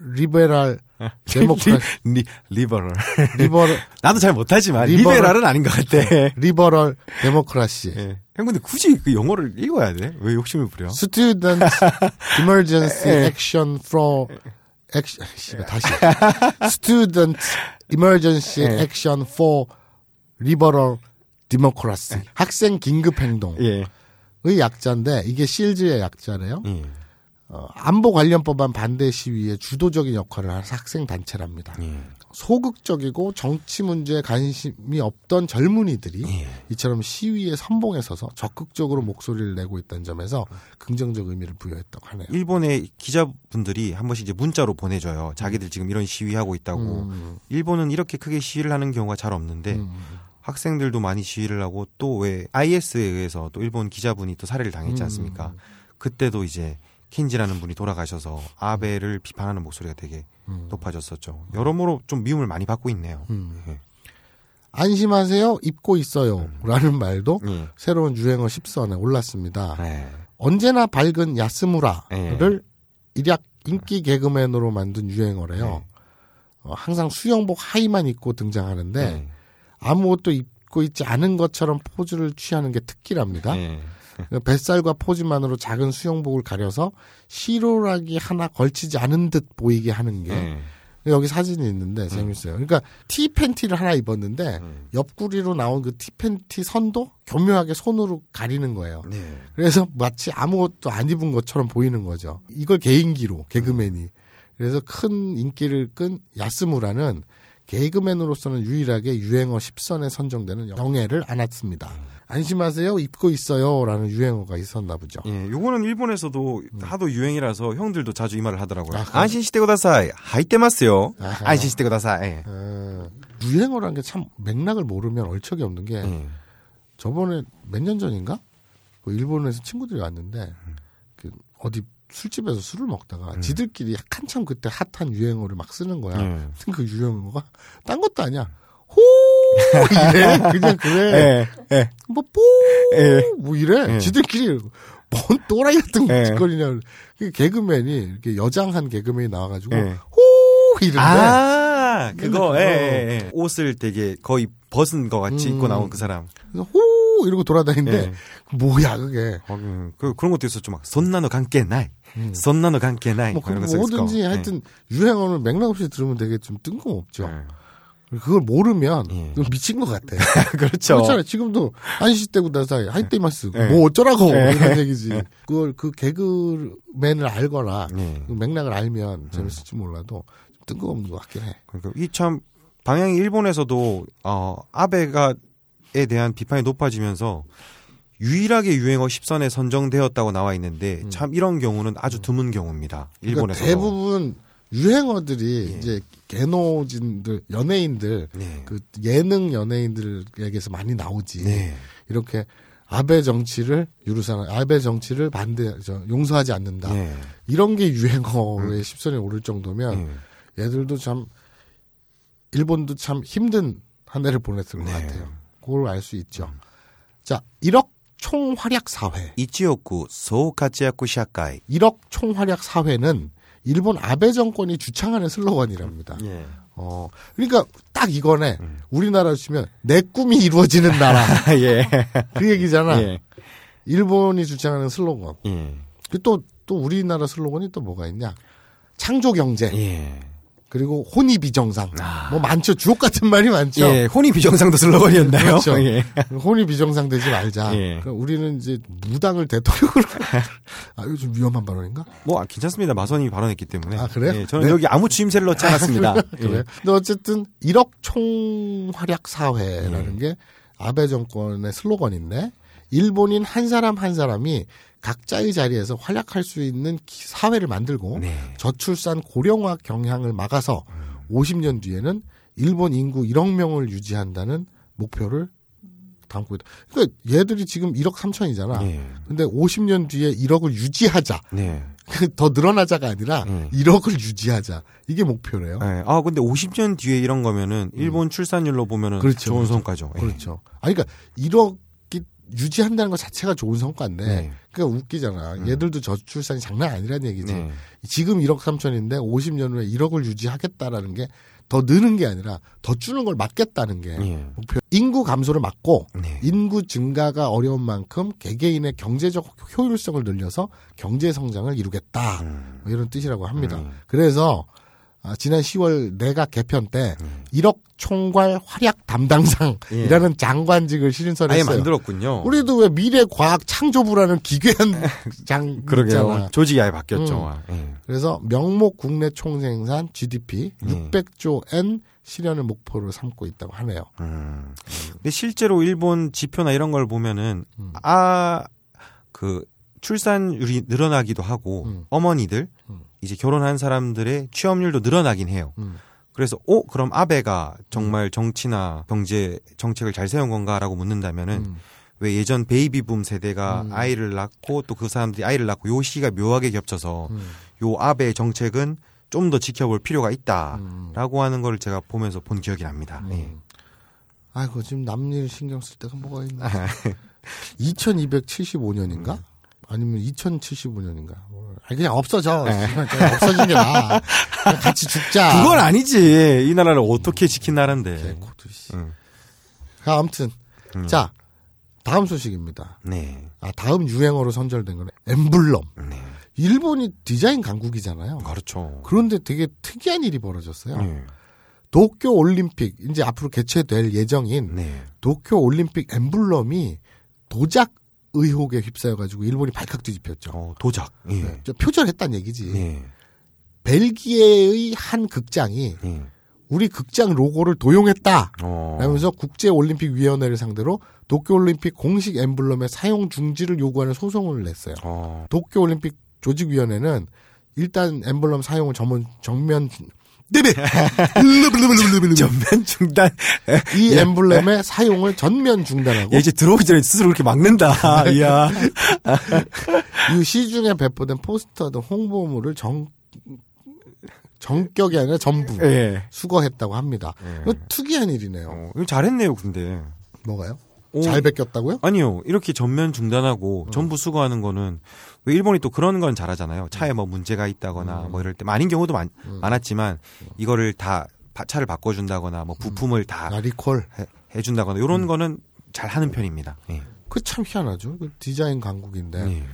Liberal Democracy. 리, liberal. Liberal 나도 잘 못하지만 liberal- liberal은 아닌 것 같아. Liberal democracy. 예. 형 근데 굳이 그 영어를 읽어야 돼? 왜 욕심을 부려? Student Emergency 예. Action for Action, 씨발, 다시. Student Emergency 예. Action for Liberal Democracy. 학생 긴급 행동의 예. 약자인데 이게 SEALDs의 약자래요. 예. 어, 안보 관련 법안 반대 시위에 주도적인 역할을 하는 학생 단체랍니다. 예. 소극적이고 정치 문제에 관심이 없던 젊은이들이 예. 이처럼 시위에 선봉에 서서 적극적으로 목소리를 내고 있다는 점에서 긍정적 의미를 부여했다고 하네요. 일본의 기자분들이 한 번씩 이제 문자로 보내줘요. 자기들 지금 이런 시위하고 있다고. 음, 일본은 이렇게 크게 시위를 하는 경우가 잘 없는데 음, 학생들도 많이 시위를 하고 또 왜 IS에 의해서 또 일본 기자분이 또 살해를 당했지 않습니까? 음. 그때도 이제 킨지라는 분이 돌아가셔서 아베를 비판하는 목소리가 되게 음. 높아졌었죠. 여러모로 좀 미움을 많이 받고 있네요. 음. 예. 안심하세요, 입고 있어요. 라는 말도 예. 새로운 유행어 10선에 올랐습니다. 네. 언제나 밝은 야스무라를 예. 일약 인기 개그맨으로 만든 유행어래요. 네. 어, 항상 수영복 하의만 입고 등장하는데 네. 아무것도 입고 있지 않은 것처럼 포즈를 취하는 게 특기랍니다. 네. 뱃살과 포즈만으로 작은 수영복을 가려서 시로락이 하나 걸치지 않은 듯 보이게 하는 게 네. 여기 사진이 있는데 재밌어요. 그러니까 티 팬티를 하나 입었는데 음. 옆구리로 나온 그 티 팬티 선도 교묘하게 손으로 가리는 거예요. 네. 그래서 마치 아무것도 안 입은 것처럼 보이는 거죠. 이걸 개인기로 개그맨이. 그래서 큰 인기를 끈 야스무라는 개그맨으로서는 유일하게 유행어 10선에 선정되는 영예를 안았습니다. 안심하세요, 입고 있어요라는 유행어가 있었나 보죠. 예, 요거는 일본에서도 하도 유행이라서 형들도 자주 이 말을 하더라고요. 아, 그래요? 안심 시대 고다사이 하이테마스요. 아하. 안심 시대 고다사이. 어, 유행어라는 게 참 맥락을 모르면 얼척이 없는 게 예. 저번에 몇 년 전인가 그 일본에서 친구들이 왔는데 그 어디 술집에서 술을 먹다가 지들끼리 한참 그때 핫한 유행어를 막 쓰는 거야. 예. 무슨 그 유행어가 딴 것도 아니야. 호 이래 그냥 그래. 예. 예. 뭐 뽀 예. 뭐 이래. 예. 지들끼리 뭔 또라이 같은 예. 짓거리냐. 그 개그맨이 이렇게 여장한 개그맨이 나와가지고 예. 호 이런데 아, 그거, 근데 예, 그거- 예, 예. 옷을 되게 거의 벗은 것 같이 음. 입고 나온 그 사람. 그래서 호 이러고 돌아다니는데 예. 뭐야 그게. 어, 그, 그, 그런 것도 있었죠. 막, 손나노 관계 나이. 손나노 관계 나이. 뭐, 거그써 있을 뭐든지 거. 하여튼 유행어를 맥락 없이 들으면 되게 좀 뜬금없죠. 예. 그걸 모르면 예. 좀 미친 것 같아. [LAUGHS] 그렇죠. 그렇잖아요. 지금도 안시때고 나사이 하이테마스 예. 뭐 어쩌라고 예. 이런 [LAUGHS] 얘기지. 그걸 그 개그맨을 알거나 예. 그 맥락을 알면 재밌을지 몰라도 좀 뜬금없는 것 같긴 해. 그러니까 이참 방향이 일본에서도 어 아베가에 대한 비판이 높아지면서 유일하게 유행어 10선에 선정되었다고 나와 있는데 참 이런 경우는 아주 드문 경우입니다. 음. 그러니까 일본에서 대부분 유행어들이 이제 개노진들 연예인들 네. 그 예능 연예인들에게서 많이 나오지. 네. 이렇게 아베 정치를 유루상 아베 정치를 반대 저, 용서하지 않는다. 네. 이런 게 유행어의 십선에 오를 정도면 네. 얘들도 참 일본도 참 힘든 한 해를 보냈을 것 네. 같아요. 그걸 알 수 있죠. 자, 1억 총활약 사회. 이치오쿠 소카치야쿠 샤카이. 1억 총활약 사회는 일본 아베 정권이 주창하는 슬로건이랍니다. 예. 어, 그러니까 딱 이거네. 우리나라로 치면 내 꿈이 이루어지는 나라. [LAUGHS] 예. 그 얘기잖아. 예. 일본이 주창하는 슬로건. 예. 그 또, 또 우리나라 슬로건이 또 뭐가 있냐. 창조 경제. 예. 그리고 혼이 비정상. 뭐 많죠. 주옥 같은 말이 많죠. 예, 혼이 비정상도 슬로건이었나요? 그렇죠. 예. 혼이 비정상 되지 말자. 예. 그러니까 우리는 이제 무당을 대통령으로. [LAUGHS] 아, 이거 좀 위험한 발언인가? 뭐 아, 괜찮습니다. 마선이 발언했기 때문에. 아, 그래요? 예, 저는 네. 여기 아무 추임새를 넣지 않았습니다. 그래. 예. 근데 어쨌든 1억 총활약 사회라는 예. 게 아베 정권의 슬로건인데 일본인 한 사람 한 사람이 각자의 자리에서 활약할 수 있는 기- 사회를 만들고 네. 저출산 고령화 경향을 막아서 50년 뒤에는 일본 인구 1억 명을 유지한다는 목표를 담고 있다. 그러니까 얘들이 지금 1억 3천이잖아. 예. 근데 50년 뒤에 1억을 유지하자. 네. [LAUGHS] 더 늘어나자가 아니라 음. 1억을 유지하자. 이게 목표래요. 예. 아, 근데 50년 뒤에 이런 거면은 일본 출산율로 보면은 그렇죠, 좋은 그렇죠. 성과죠. 예. 그렇죠. 아니, 그러니까 1억이 유지한다는 것 자체가 좋은 성과인데, 네. 그러니까 웃기잖아. 얘들도 저출산이 장난 아니란 얘기지. 네. 지금 1억 3천인데 50년 후에 1억을 유지하겠다라는 게 더 느는 게 아니라 더 주는 걸 막겠다는 게 예. 목표. 인구 감소를 막고 네. 인구 증가가 어려운 만큼 개개인의 경제적 효율성을 늘려서 경제 성장을 이루겠다. 음. 뭐 이런 뜻이라고 합니다. 그래서 아, 지난 10월 내각 개편 때 음. 1억 총괄 활약 담당상이라는 장관직을 신설했어요. 예. 아예 만들었군요. 우리도 왜 미래 과학 창조부라는 기괴한 [LAUGHS] 장 그러게요. 있잖아. 조직이 아예 바뀌었죠. 음. 아, 예. 그래서 명목 국내 총생산 GDP 음. 600조 엔 실현을 목표로 삼고 있다고 하네요. 음. 근데 실제로 일본 지표나 이런 걸 보면은 음. 아그 출산율이 늘어나기도 하고 음. 어머니들 음. 이제 결혼한 사람들의 취업률도 늘어나긴 해요. 음. 그래서 어 그럼 아베가 정말 정치나 경제 정책을 잘 세운 건가라고 묻는다면은 음. 왜 예전 베이비붐 세대가 음. 아이를 낳고 또 그 사람들이 아이를 낳고 요 시기가 묘하게 겹쳐서 음. 요 아베의 정책은 좀 더 지켜볼 필요가 음. 있다라고 하는 걸 제가 보면서 본 기억이 납니다. 예. 음. 아이고 지금 남일 신경 쓸 때가 뭐가 있나? [LAUGHS] 아. 2275년인가? 아니면 2075년인가? 아니 그냥 없어져. 네. 그냥 없어진 게 나아. 그냥 같이 죽자. 그건 아니지. 이 나라를 어떻게 지킨 나라인데. 응. 아, 아무튼 음. 자 다음 소식입니다. 네. 아 다음 유행어로 선절된 거는 엠블럼. 네. 일본이 디자인 강국이잖아요. 그렇죠. 그런데 되게 특이한 일이 벌어졌어요. 네. 도쿄 올림픽 이제 앞으로 개최될 예정인 네. 도쿄 올림픽 엠블럼이 도작 의혹에 휩싸여가지고 일본이 발칵 뒤집혔죠. 어, 도작. 예. 네. 저 표절했다는 얘기지. 네. 벨기에의 한 극장이 네. 우리 극장 로고를 도용했다. 어. 라면서 국제올림픽위원회를 상대로 도쿄올림픽 공식 엠블럼의 사용 중지를 요구하는 소송을 냈어요. 어. 도쿄올림픽 조직위원회는 일단 엠블럼 사용을 전면 정면 네네 전면 중단. 이 엠블럼의 사용을 전면 중단하고 얘 이제 들어오기 전에 스스로 그렇게 막는다. [LAUGHS] 이야. 이 시중에 배포된 포스터 등 홍보물을 정 정격이 아니라 전부 예. 수거했다고 합니다. 예. 특이한 일이네요. 어, 잘했네요, 근데. 뭐가요? 오. 잘 베꼈다고요? 아니요. 이렇게 전면 중단하고 전부 수거하는 거는 왜 일본이 또 그런 건 잘하잖아요. 차에 뭐 문제가 있다거나 뭐 이럴 때 아닌 경우도 많, 많았지만 이거를 다 바- 차를 바꿔준다거나 뭐 부품을 다 아, 리콜. 해, 해준다거나 이런 거는 잘 하는 편입니다. 예. 그참 희한하죠. 그 디자인 강국인데 예.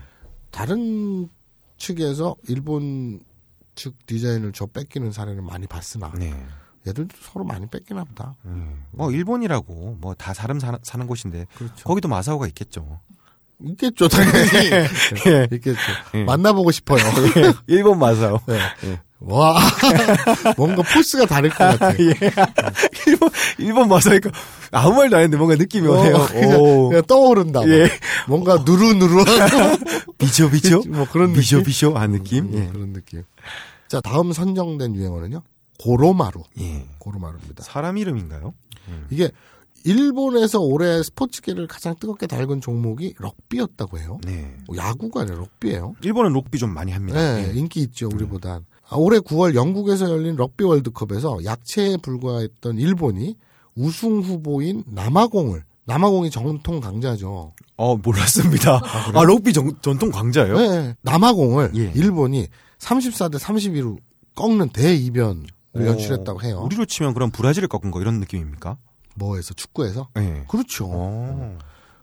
다른 측에서 일본 측 디자인을 저 뺏기는 사례는 많이 봤으나 네. 얘들도 서로 많이 뺏기나 보다. 음. 뭐 일본이라고 뭐 다 사람 사는, 사는 곳인데 그렇죠. 거기도 마사오가 있겠죠. 있겠죠, 당연히. [LAUGHS] 예. 있겠죠. 예. 만나보고 싶어요. [LAUGHS] 일본 마사오. 네. 와, [LAUGHS] 뭔가 포스가 다를 것 같아. 예. 일본 일본 마사오니까 아무 말도 안 했는데 뭔가 느낌이 오네요. 어, 그냥, 오. 그냥 떠오른다. 막. 예. 뭔가 누르누르하고 비쇼 비쇼 뭐 그런 느낌? 비쇼 한 느낌. 음, 예. 그런 느낌. 자, 다음 선정된 유행어는요. 고로마루. 예. 고로마루입니다. 사람 이름인가요? 이게 일본에서 올해 스포츠계를 가장 뜨겁게 달군 종목이 럭비였다고 해요. 네. 뭐 야구가 아니라 럭비예요. 일본은 록비 좀 많이 합니다. 네, 예. 인기 있죠, 우리보단. 아, 올해 9월 영국에서 열린 럭비 월드컵에서 약체에 불과했던 일본이 우승 후보인 남아공을 남아공이 정통 강자죠. 어 몰랐습니다. 아, 록비 정, 전통 강자예요? 네, 남아공을 예. 일본이 34대 32로 꺾는 대이변을 오. 연출했다고 해요. 우리로 치면 그럼 브라질을 꺾은 거 이런 느낌입니까? 뭐에서 축구에서? 예. 그렇죠. 어.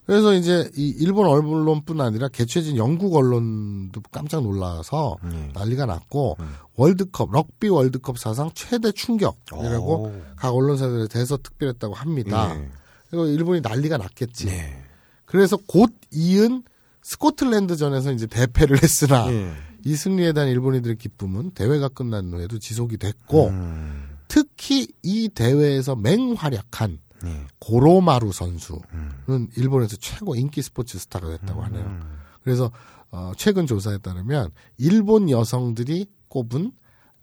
그래서 이제 이 일본 언론뿐 아니라 개최진 영국 언론도 깜짝 놀라서 예. 난리가 났고 음. 월드컵 럭비 월드컵 사상 최대 충격이라고 오. 각 언론사들에 대해서 특별했다고 합니다. 예. 그리고 일본이 난리가 났겠지. 네. 그래서 곧 이은 스코틀랜드전에서 이제 대패를 했으나 예. 이 승리에 대한 일본인들의 기쁨은 대회가 끝난 후에도 지속이 됐고 음. 특히 이 대회에서 맹활약한 예. 고로마루 선수는 음. 일본에서 최고 인기 스포츠 스타가 됐다고 하네요. 음. 그래서 어, 최근 조사에 따르면 일본 여성들이 꼽은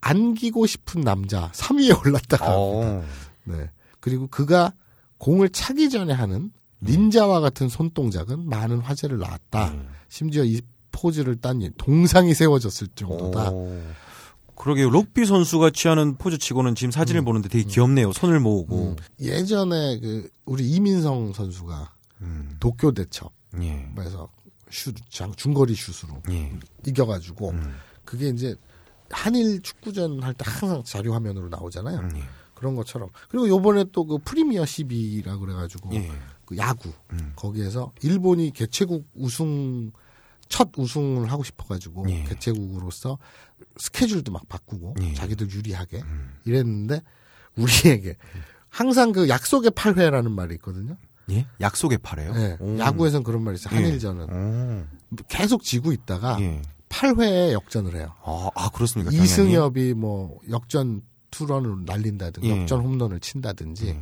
안기고 싶은 남자 3위에 올랐다고 합니다. 어. 네. 그리고 그가 공을 차기 전에 하는 닌자와 같은 손동작은 많은 화제를 낳았다. 음. 심지어 이 포즈를 딴 동상이 세워졌을 정도다. 오. 그러게요. 록비 선수가 취하는 포즈 치고는 지금 사진을 보는데 되게 귀엽네요. 손을 모으고. 음, 예전에 그 우리 이민성 선수가 음. 도쿄 대첩에서 예. 슛, 장- 중거리 슛으로 예. 이겨가지고 음. 그게 이제 한일 축구전 할 때 항상 자료 화면으로 나오잖아요. 음, 예. 그런 것처럼. 그리고 요번에 또 그 프리미어 12라 그래가지고 예. 그 야구 음. 거기에서 일본이 개최국 우승 첫 우승을 하고 싶어가지고 예. 개최국으로서 스케줄도 막 바꾸고 예. 자기들 유리하게 음. 이랬는데 우리에게 항상 그 약속의 8회라는 말이 있거든요. 예? 약속의 팔에요? 네. 오. 야구에선 그런 말이 있어요. 예. 한일전은 오. 계속 지고 있다가 예. 8회에 역전을 해요. 아, 아 그렇습니까? 당연히? 이승엽이 뭐 역전 투런을 날린다든지 예. 역전 홈런을 친다든지 예.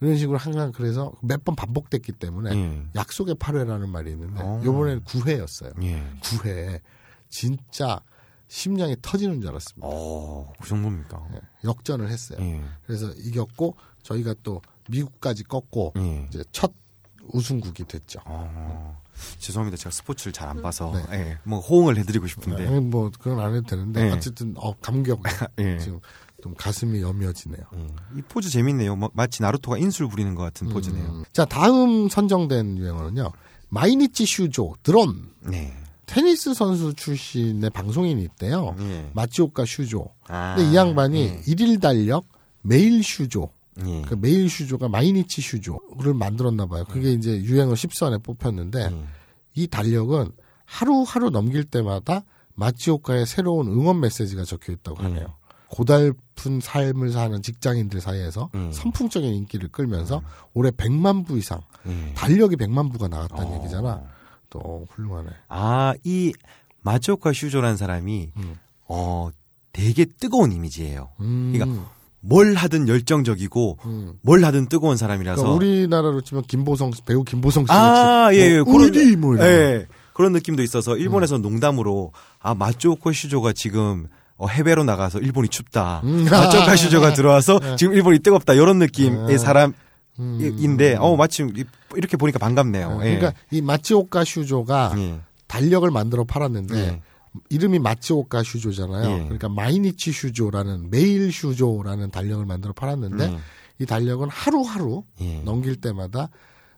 이런 식으로 항상 그래서 몇 번 반복됐기 때문에 예. 약속의 8회라는 말이 있는데 어. 요번에는 9회였어요. 예. 9회 진짜 심장이 터지는 줄 알았습니다. 어, 그 정도입니까? 예, 역전을 했어요. 예. 그래서 이겼고 저희가 또 미국까지 꺾고 예. 이제 첫 우승국이 됐죠. 어, 죄송합니다. 제가 스포츠를 잘 안 봐서, 네. 예. 뭐 호응을 해드리고 싶은데. 아니, 뭐 그건 안 해도 되는데 네. 어쨌든 어 감격 [LAUGHS] 예. 지금 좀 가슴이 여며지네요. 예. 이 포즈 재밌네요. 뭐, 마치 나루토가 인술 부리는 것 같은 포즈네요. 음. 자 다음 선정된 유행어는요. 마이니치 슈조 드론 네. 테니스 선수 출신의 방송인이 있대요. 예. 마츠오카 슈조. 아, 근데 이 양반이 예. 일일 달력 매일 슈조. 예. 그 매일 슈조가 마이니치 슈조를 만들었나 봐요. 그게 이제 유행어 10선에 뽑혔는데 예. 이 달력은 하루하루 넘길 때마다 마츠오카의 새로운 응원 메시지가 적혀 있다고 하네요. 고달픈 삶을 사는 직장인들 사이에서 음. 선풍적인 인기를 끌면서 올해 100만 부 이상 예. 달력이 100만 부가 나갔다는 어. 얘기잖아. 또 어, 훌륭하네. 아, 이 마츠오카 슈조라는 사람이 음. 어 되게 뜨거운 이미지예요. 음. 그러니까 뭘 하든 열정적이고 음. 뭘 하든 뜨거운 사람이라서 그러니까 우리나라로 치면 김보성 씨, 배우 김보성 씨 아, 예, 예. 뭐, 그런 뭐 이런. 예. 그런 느낌도 있어서 일본에서 농담으로 아, 마초카 슈조가 지금 어, 해외로 나가서 일본이 춥다. 음. 마초카 슈조가 [LAUGHS] 들어와서 지금 일본이 뜨겁다. 이런 느낌의 음. 사람 인데 어, 마침 이- 이렇게 보니까 반갑네요. 예. 그러니까 이 마치오카 슈조가 예. 달력을 만들어 팔았는데 예. 이름이 마츠오카 슈조잖아요. 예. 그러니까 마이니치 슈조라는 매일 슈조라는 달력을 만들어 팔았는데 음. 이 달력은 하루하루 예. 넘길 때마다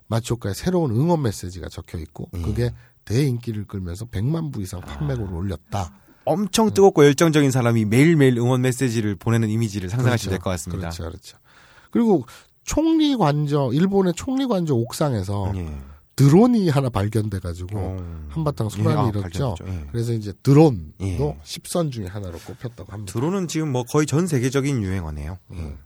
마츠오카의 새로운 응원 메시지가 적혀 있고 예. 그게 대인기를 끌면서 100만 부 이상 판매고를 올렸다. 엄청 뜨겁고 열정적인 사람이 매일매일 응원 메시지를 보내는 이미지를 상상하시면 될것 같습니다. 그렇죠, 그렇죠. 그리고 총리 관저 일본의 총리 관저 옥상에서 예. 드론이 하나 발견돼 가지고 어. 한바탕 예, 소란이 아, 일었죠. 발견했죠. 예. 그래서 이제 드론도 예. 10선 중에 하나로 꼽혔다고 합니다. 드론은 지금 뭐 거의 전 세계적인 유행어네요. 예.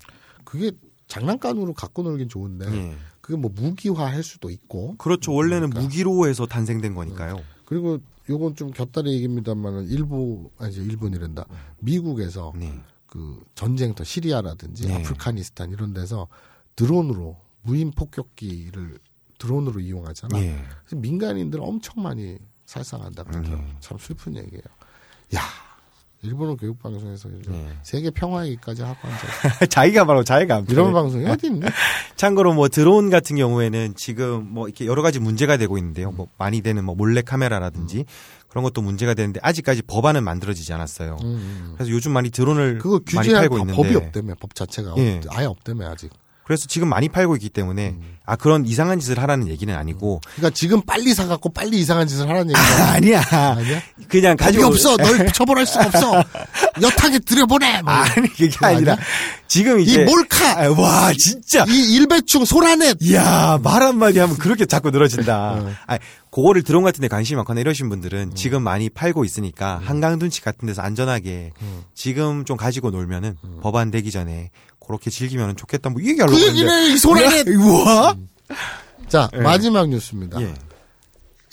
그게 장난감으로 갖고 놀긴 좋은데 예. 그게 뭐 무기화할 수도 있고 그렇죠. 원래는 그러니까. 무기로 해서 탄생된 거니까요. 그리고 요건 좀 곁다리 얘기입니다만은 일부 아니 이제 일본이란다 미국에서 네. 그 전쟁터 시리아라든지 네. 아프가니스탄 이런 데서 드론으로 무인 폭격기를 드론으로 이용하잖아. 예. 그래서 민간인들 엄청 많이 살상한다 그러더라고. 음. 참 슬픈 얘기예요. 야, 일본어 교육 방송에서 네. 세계 평화 얘기까지 하고 앉아. [LAUGHS] 자기가 바로 자기가 안 이런. 방송이 어디 있네? [LAUGHS] 참고로 뭐 드론 같은 경우에는 지금 뭐 이렇게 여러 가지 문제가 되고 있는데요. 뭐 많이 되는 뭐 몰래 카메라라든지 그런 것도 문제가 되는데 아직까지 법안은 만들어지지 않았어요. 음, 음. 그래서 요즘 많이 드론을 그거 많이 규제할 팔고 법- 있는데 법이 없다며 법 자체가 예. 없- 아예 없다며 아직. 그래서 지금 많이 팔고 있기 때문에 음. 아 그런 이상한 짓을 하라는 얘기는 아니고 그러니까 지금 빨리 사갖고 빨리 이상한 짓을 하라는 얘기야. [LAUGHS] 아니야. 아니야? 그냥 가지고 없어. 널 [LAUGHS] 처벌할 수가 없어. 여타게 들여보내. 뭐. 아니 그게 아니라 아니야? 지금 이 이제 몰카. 아, 와 진짜 이 일배충 소라넷. 이야 말 한마디 하면 그렇게 자꾸 늘어진다. [LAUGHS] 어. 아 그거를 드론 같은 데 관심이 많거나 이러신 분들은 지금 많이 팔고 있으니까 음. 한강 둔치 같은 데서 안전하게 지금 좀 가지고 놀면은 법안 되기 전에 그렇게 즐기면 좋겠다 뭐이 얘기하려고 음. 그 얘기네, 이 소라넷. 우와 자, 예. 마지막 뉴스입니다. 예.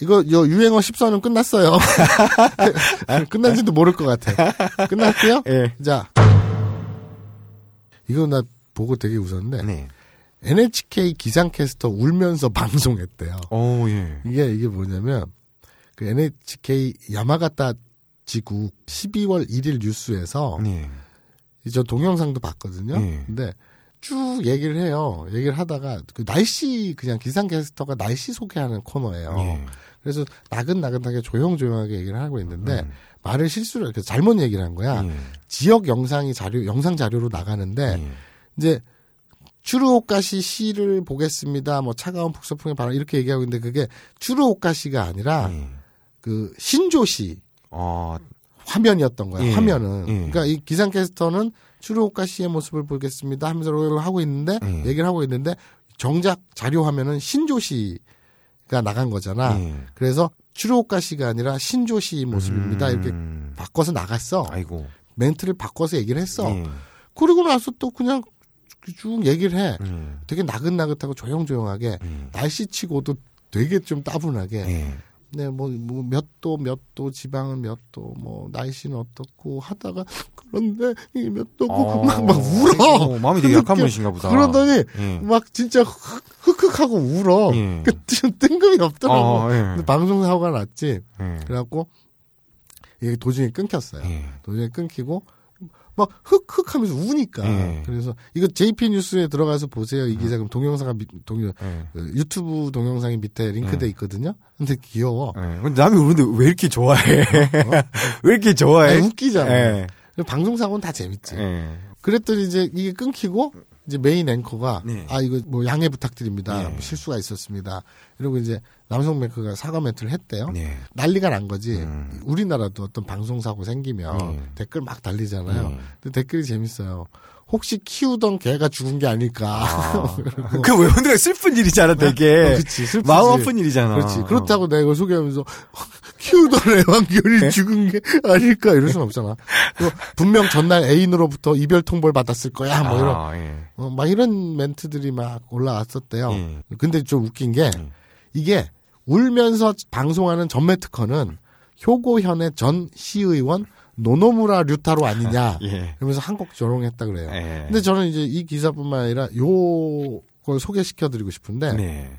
이거 요 유행어 10선은 끝났어요. [LAUGHS] [LAUGHS] 끝난지도 모를 것 같아. 끝났고요. 예. 자, 이거 나 보고 되게 웃었는데 네. NHK 기상캐스터 울면서 [LAUGHS] 방송했대요. 오 예. 이게 이게 뭐냐면 그 NHK 야마가타 지구 12월 1일 뉴스에서 네. 저 동영상도 봤거든요. 예. 근데 쭉 얘기를 해요. 얘기를 하다가 그 날씨 그냥 기상캐스터가 날씨 소개하는 코너예요. 예. 그래서 나긋나긋하게 조용조용하게 얘기를 하고 있는데 음. 말을 실수로 이렇게 잘못 얘기를 한 거야. 예. 지역 영상이 자료 영상 자료로 나가는데 예. 이제 추루오카시 시를 보겠습니다. 뭐 차가운 북서풍의 바람 이렇게 얘기하고 있는데 그게 추루오카시가 아니라 예. 그 신조시 어, 화면이었던 거야. 예. 화면은. 예. 그러니까 이 기상캐스터는 추루오카 씨의 모습을 보겠습니다 하면서 하고 있는데 예. 얘기를 하고 있는데 정작 자료 화면은 신조시가 나간 거잖아. 예. 그래서 추루오카 씨가 아니라 신조시 모습입니다. 이렇게 음. 바꿔서 나갔어. 아이고. 멘트를 바꿔서 얘기를 했어. 예. 그리고 나서 또 그냥 쭉 얘기를 해. 예. 되게 나긋나긋하고 조용조용하게 예. 날씨치고도 되게 좀 따분하게 예. 네, 뭐, 뭐, 몇 도, 몇 도, 지방은 몇 도, 뭐, 날씨는 어떻고 하다가, 그런데, 이 몇 도고, 어. 막, 막 울어. 어, 마음이 되게 약한 분이신가 보다. 그러더니, 예. 막 진짜 흑- 흑흑하고 울어. 예. 그, 좀 뜬금이 없더라고. 어, 예. 근데 방송 사고가 났지. 예. 그래갖고, 이게 도중에 끊겼어요. 예. 도중에 끊기고, 막 흑흑 하면서 우니까. 예. 그래서 이거 JP 뉴스에 들어가서 보세요. 이 기자 그럼 동영상가 미- 동영, 예. 그 유튜브 동영상이 밑에 링크돼 있거든요. 근데 귀여워. 예. 근데 남이 우는데 왜 이렇게 좋아해? [LAUGHS] 왜 이렇게 좋아해? 아니, 웃기잖아. 예. 방송 사고는 다 재밌지. 예. 그랬더니 이제 이게 끊기고 이제 메인 앵커가 네. 아 이거 뭐 양해 부탁드립니다. 네. 뭐 실수가 있었습니다. 이러고 이제 남성 뱅크가 사과 멘트를 했대요. 네. 난리가 난 거지. 음. 우리나라도 어떤 방송 사고 생기면 네. 댓글 막 달리잖아요. 네. 근데 댓글이 재밌어요. 혹시 키우던 개가 죽은 게 아닐까. [LAUGHS] 그 왜, 근데 슬픈 일이잖아, 되게. 어, 그치, 슬프지. 마음 아픈 일이잖아. 그렇지. 그렇다고 내가 이걸 소개하면서 [LAUGHS] 키우던 애완견이 네. 죽은 게 아닐까 이럴 순 없잖아. 분명 전날 애인으로부터 이별 통보를 받았을 거야. 뭐 이런 아, 예. 어, 막 이런 멘트들이 막 올라왔었대요. 예. 근데 좀 웃긴 게 예. 이게 울면서 방송하는 전매 특허는 효고현의 전 시의원 노노무라 류타로 [LAUGHS] 아니냐. 예. 그러면서 한국 조롱했다 그래요. 예. 근데 저는 이제 이 기사뿐만 아니라 요걸 소개시켜드리고 싶은데 네.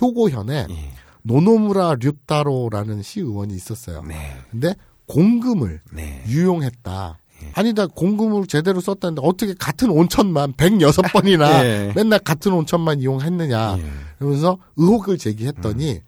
효고현에 예. 노노무라 류타로라는 시의원이 있었어요. 네. 근데 공금을 네. 유용했다. 아니다 공금을 제대로 썼다는데 어떻게 같은 온천만 106번이나 [LAUGHS] 예. 맨날 같은 온천만 이용했느냐 예. 그러면서 의혹을 제기했더니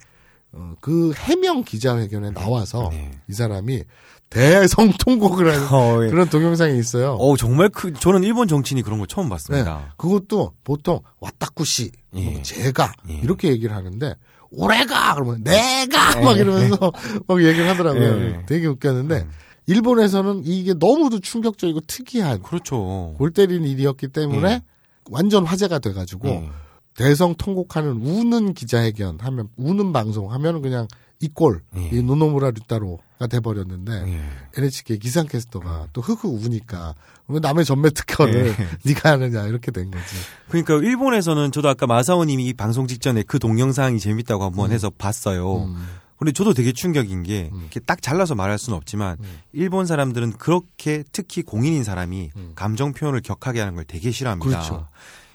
어, 그 해명 기자회견에 나와서 네. 이 사람이 대성 통곡을 하는 어, 예. 그런 동영상이 있어요. 어 정말 그 저는 일본 정치인이 그런 거 처음 네. 봤습니다. 그것도 보통 왔다쿠시, 예. 뭐 제가 예. 이렇게 얘기를 하는데 올해가 그러면 내가 막 이러면서 [LAUGHS] 막 얘기를 하더라고요. 예. 되게 웃겼는데 일본에서는 이게 너무도 충격적이고 특이한 그렇죠. 골 때리는 일이었기 때문에 예. 완전 화제가 돼가지고 예. 대성 통곡하는 우는 기자회견 하면 우는 방송 하면은 그냥 이꼴 예. 이 노노무라 류타로가 돼버렸는데 예. NHK 기상캐스터가 또 흑흑 우니까 왜 남의 전매 특허를 예. [LAUGHS] 네가 하느냐 이렇게 된 거지. 그러니까 일본에서는 저도 아까 마사오님이 이 방송 직전에 그 동영상이 재밌다고 한번 해서 봤어요. 음. 근데 저도 되게 충격인 게 이렇게 딱 잘라서 말할 수는 없지만 음. 일본 사람들은 그렇게 특히 공인인 사람이 감정 표현을 격하게 하는 걸 되게 싫어합니다. 음. 그렇죠.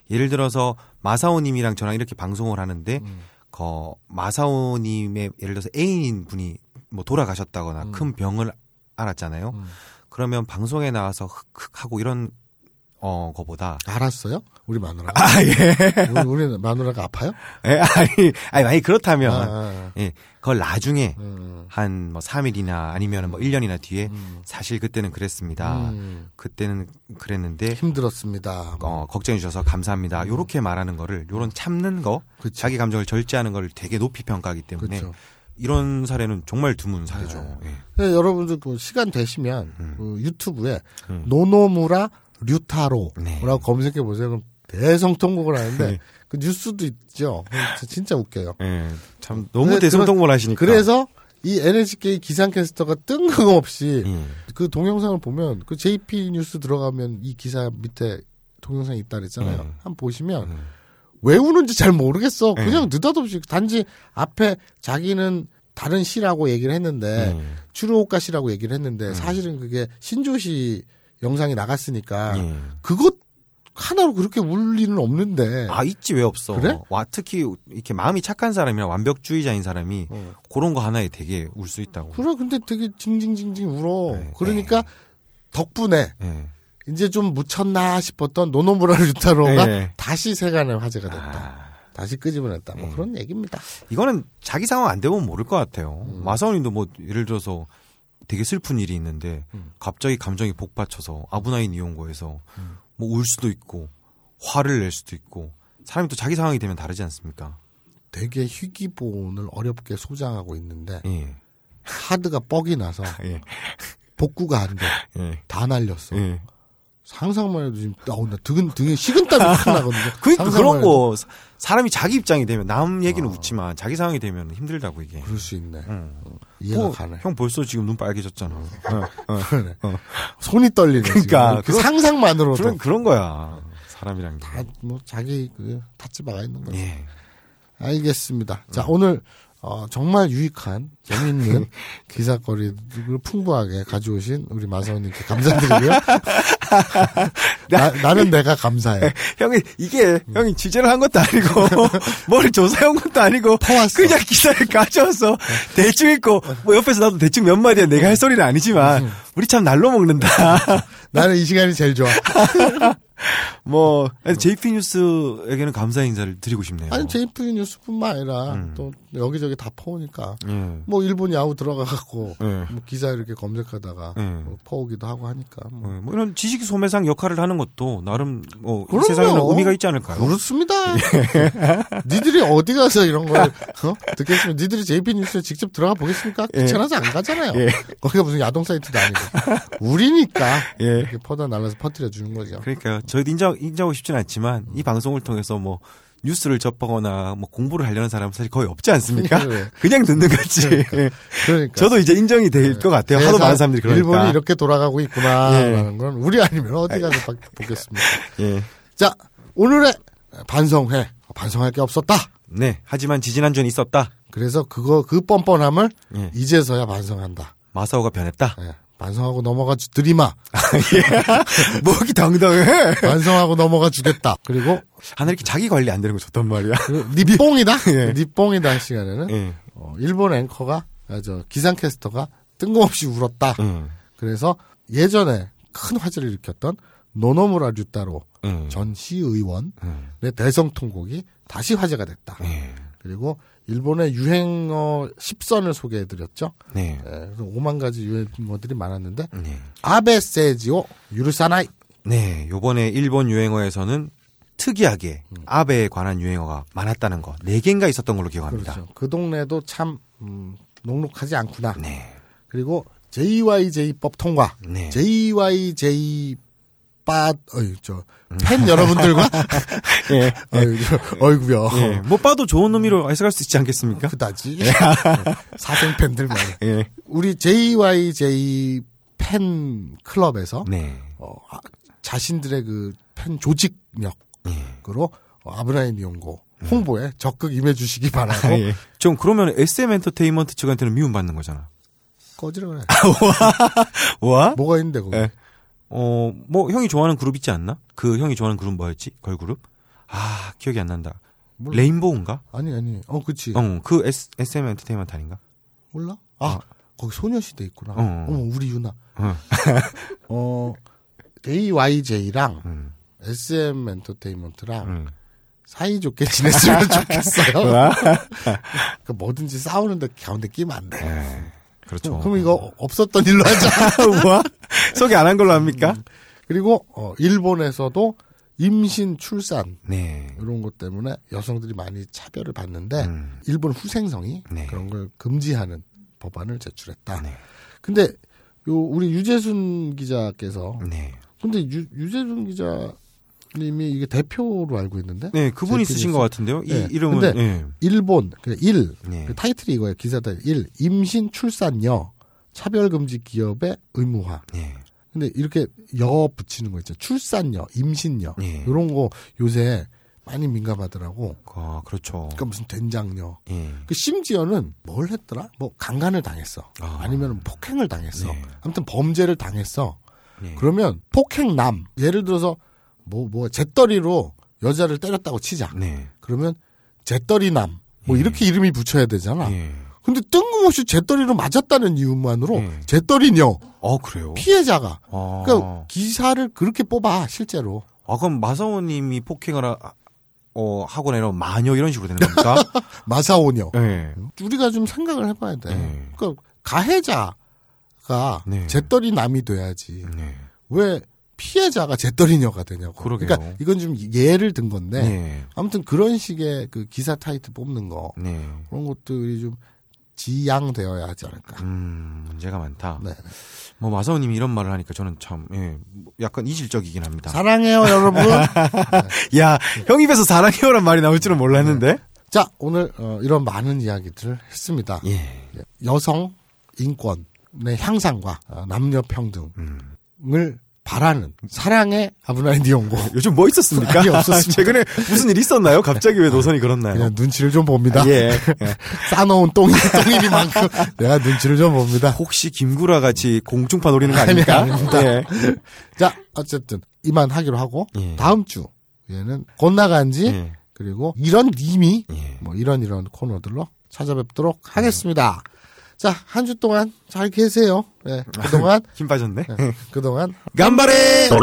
예를 들어서 마사오님이랑 저랑 이렇게 방송을 하는데 음. 거 마사오님의 예를 들어서 애인인 분이 뭐 돌아가셨다거나 음. 큰 병을 알았잖아요. 그러면 방송에 나와서 흑흑 하고 이런 어 거보다 알았어요? 우리 마누라. 아 예. 우리, 우리 마누라가 아파요? 예, 아니, 아니, 만약 그렇다면, 아, 아, 예, 그걸 나중에 음. 한뭐 3일이나 아니면 뭐 1년이나 뒤에 사실 그때는 그랬습니다. 음. 그때는 그랬는데, 힘들었습니다. 어, 걱정해 주셔서 감사합니다. 요렇게 말하는 거를, 요런 참는 거, 음. 그쵸. 자기 감정을 절제하는 걸 되게 높이 평가하기 때문에, 그렇죠. 이런 사례는 정말 드문 사례죠. 예. 네, 여러분들 그 시간 되시면 음. 그 유튜브에 노노무라 류타로라고 네. 검색해 보세요. 그럼 대성통곡을 하는데 네. 그 뉴스도 있죠. 진짜 웃겨요. 예, 참, 너무 대성통곡을 하시니까. 그래서 이 NHK 기상캐스터가 뜬금없이 예. 그 동영상을 보면 그 JP 뉴스 들어가면 이 기사 밑에 동영상이 있다 그랬잖아요. 음. 한번 보시면 왜 우는지 잘 모르겠어. 네. 그냥 느닷없이 단지 앞에 자기는 다른 시라고 얘기를 했는데 예. 추루오카 시라고 얘기를 음. 했는데 사실은 그게 신조시 영상이 나갔으니까 예. 그것 하나로 그렇게 울 리는 없는데 아 있지 왜 없어? 그래? 와 특히 이렇게 마음이 착한 사람이나 완벽주의자인 사람이 그런 거 하나에 되게 울 수 있다고. 어. 그래 근데 되게 징징징징 울어. 네. 그러니까 덕분에 예. 이제 좀 묻혔나 싶었던 노노무라 류타로가 네. 다시 세간의 화제가 됐다. 아, 다시 끄집어냈다. 네. 뭐 그런 얘기입니다. 이거는 자기 상황 안 되면 모를 것 같아요. 음. 마사오님도 뭐 예를 들어서 되게 슬픈 일이 있는데 음. 갑자기 감정이 복받쳐서 아브나인 이용고에서 뭐 울 수도 있고 화를 낼 수도 있고 사람이 또 자기 상황이 되면 다르지 않습니까? 되게 희귀본을 어렵게 소장하고 있는데 예. 하드가 뻑이 나서 [LAUGHS] 예. 복구가 안 돼. 예. 다 날렸어. 예. 상상만 해도 지금 나 오늘 등은 등에 식은땀이 확 나거든요. [LAUGHS] 그러니까 그런. 거 사- 사람이 자기 입장이 되면 남 얘기는 웃지만 자기 상황이 되면 힘들다고 이게. 그럴 수 있네. 응. 어, 이해가 뭐, 가네. 형 벌써 지금 눈 빨개졌잖아. [LAUGHS] 그러네. 손이 떨리네. 그러니까 그런- 상상만으로도 그런 그런 거야. 사람이란 게. 다뭐 자기 그 탓지바가 있는 거죠. 예. 알겠습니다. 자 오늘 어, 정말 유익한 재미있는 [LAUGHS] 기사거리를 풍부하게 가져오신 우리 마사오님께 감사드리고요. [LAUGHS] 나, [LAUGHS] 나는 내가 감사해. 형이 이게 형이 취재를 한 것도 아니고 뭘 조사해 온 것도 아니고 퍼왔어. 그냥 기사를 가져와서 대충 읽고 뭐 옆에서 나도 대충 몇 마디야 내가 할 소리는 아니지만 우리 참 날로 먹는다. 나는 이 시간이 제일 좋아. 뭐 JP 뉴스에게는 감사 인사를 드리고 싶네요. 아니 JP 뉴스뿐만 아니라 음. 또 여기저기 다 퍼오니까 예. 뭐 일본 야구 들어가갖고 예. 뭐 기사 이렇게 검색하다가 예. 뭐 퍼오기도 하고 하니까 뭐. 어, 뭐 이런 지식 소매상 역할을 하는 것도 나름 뭐. 세상에는 의미가 있지 않을까요? 그렇습니다. [LAUGHS] 니들이 어디 가서 이런 걸 어? 듣겠으면 니들이 JP 뉴스에 직접 들어가 보겠습니까? 예. 귀찮아서 안 가잖아요. 예. 거기가 무슨 야동 사이트도 아니고 우리니까 예. 이렇게 퍼다 날라서 퍼뜨려 주는 거죠. 그러니까요. 저희도 인정, 인정하고 싶지는 않지만 이 방송을 통해서 뭐 뉴스를 접하거나 뭐 공부를 하려는 사람은 사실 거의 없지 않습니까? 그래. [LAUGHS] 그냥 듣는 거지. 예. 그러니까 저도 이제 인정이 될것 같아요. 하도 많은 사람들이 그러니까. 일본이 이렇게 돌아가고 있구나라는 건 우리 아니면 어디 가서 봐- 보겠습니까? 예. 자 오늘의 반성회 반성할 게 없었다. 네. 하지만 지지난주는 있었다. 그래서 그거 그 뻔뻔함을 예. 이제서야 반성한다. 마사오가 변했다. 예, 반성하고 넘어가 주 드리마. [LAUGHS] 뭐기 당당해. 반성하고 넘어가 주겠다. 그리고 하나 이렇게 자기 관리 안 되는 거 좋단 말이야. 니 뽕이다. [LAUGHS] 예. 니 뽕이다 할 시간에는 예. 어, 일본 앵커가 아, 저 기상캐스터가 뜬금없이 울었다. 음. 그래서 예전에 큰 화제를 일으켰던 노노무라 류타로 음. 전 시의원의 음. 대성 통곡이 다시 화제가 됐다. 예. 그리고 일본의 유행어 10선을 소개해드렸죠. 네. 예, 그래서 5만 가지 유행어들이 많았는데 네. 아베 세지오 유르사나이 네. 요번에 일본 유행어에서는 특이하게 아베에 관한 유행어가 많았다는 거. 네 개인가 있었던 걸로 기억합니다. 그렇죠. 그 동네도 참 음, 녹록하지 않구나. 네. 그리고 JYJ법 통과. 네. JYJ 빠 어이 저 팬 여러분들과 [LAUGHS] 예. 어이, 저, 어이구요. 예. 못 봐도 좋은 의미로 해석할 수 있지 않겠습니까? 그다지 [LAUGHS] 사생 팬들만 예. 우리 JYJ 팬 클럽에서 네. 어, 아, 자신들의 그 팬 조직력으로 어, 아브라함 이용고 홍보에 적극 임해주시기 바라고 아, 예. 좀 그러면 SM 엔터테인먼트 측한테는 미움받는 거잖아. 꺼지라 그래. [LAUGHS] 와? 뭐가 있는데 거기? 예. 어, 뭐 형이 좋아하는 그룹 있지 않나? 그 형이 좋아하는 그룹 뭐였지? 걸그룹? 아, 기억이 안 난다. 몰라. 레인보우인가? 아니 아니. 어 그치. 어, 그 S, SM 엔터테인먼트 아닌가? 몰라? 아 거기 소녀시대 있구나. 어. 어. 머 우리 유나. 어. [LAUGHS] 어 JYJ랑 음. SM 엔터테인먼트랑 음. 사이좋게 지냈으면 좋겠어요. [LAUGHS] [LAUGHS] 그러니까 뭐든지 싸우는데 가운데 끼면 안 돼. 예. 그렇죠. 그럼 이거 없었던 일로 하자. [LAUGHS] 뭐? 소개 안 한 걸로 합니까? 그리고 어, 일본에서도 임신, 출산 네. 이런 것 때문에 여성들이 많이 차별을 받는데 음. 일본 후생성이 네. 그런 걸 금지하는 법안을 제출했다. 네. 근데 요 우리 유재순 기자께서 네. 근데 유, 유재순 기자 님이 이게 대표로 알고 있는데 네, 그분이. 쓰신 것 같은데요. 이 네. 이름은 근데 예. 일본 그 일, 네. 그 타이틀이 이거예요. 기사다 일 임신 출산여 차별 금지 기업의 의무화. 네. 근데 이렇게 여 붙이는 거 있죠. 출산여, 임신여 네. 이런 거 요새 많이 민감하더라고. 아, 그렇죠. 그러니까 무슨 된장녀. 예. 그 심지어는 뭘 했더라? 뭐 강간을 당했어. 아. 아. 니면 폭행을 당했어. 네. 아무튼 범죄를 당했어. 네. 그러면 폭행남 예를 들어서 뭐뭐 잿더리로 여자를 때렸다고 치자. 네. 그러면 잿더리남 뭐 이렇게 이름이 붙여야 되잖아. 예. 근데 뜬금없이 잿더리로 맞았다는 이유만으로 예. 잿더리녀 어, 그래요? 피해자가 아. 그러니까 기사를 그렇게 뽑아 실제로 아, 그럼 마사오 님이 폭행을 하, 어, 하거나 이런 마녀 이런 식으로 되는 겁니까? [LAUGHS] 마사오녀. 예. 우리가 좀 생각을 해봐야 돼. 네. 그러니까 가해자가 네. 잿더리남이 돼야지. 네. 왜 피해자가 [LAUGHS] 잿더리녀가 되냐고. 그러게요. 그러니까 이건 좀 예를 든 건데 네. 아무튼 그런 식의 그 기사 타이틀 뽑는 거 네. 그런 것들이 좀 지양되어야 하지 않을까. 음, 문제가 많다. 네. 뭐 마사오 님이 이런 말을 하니까 저는 참, 예, 뭐 약간 이질적이긴 합니다. 사랑해요, 여러분. [LAUGHS] 야, 형 입에서 사랑해요란 말이 나올 줄은 몰랐는데? 자, 오늘 어, 이런 많은 이야기들을 했습니다. 예. 여성 인권의 향상과 어, 남녀 평등을 음. 바라는 사랑의 아브라인 디용고. [LAUGHS] 요즘 뭐 있었습니까? 아니, 없었습니다. [LAUGHS] 최근에 무슨 일 있었나요? 갑자기 왜 노선이 그렇나요? 그냥 눈치를 좀 봅니다. [LAUGHS] 예. 싸놓은 똥이 똥이니만큼 내가 눈치를 좀 봅니다. 혹시 김구라 같이 공중파 노리는 거 아닙니까? 아니, 아닙니다. 예. 자, 어쨌든 이만 하기로 하고 예. 다음 주에는 곧 나간지 예. 그리고 이런 님이 예. 뭐 이런 이런 코너들로 찾아뵙도록 하겠습니다. 자, 한 주 동안 잘 계세요. 예, 그동안 [LAUGHS] 힘 빠졌네. 그동안 간발에! [LAUGHS]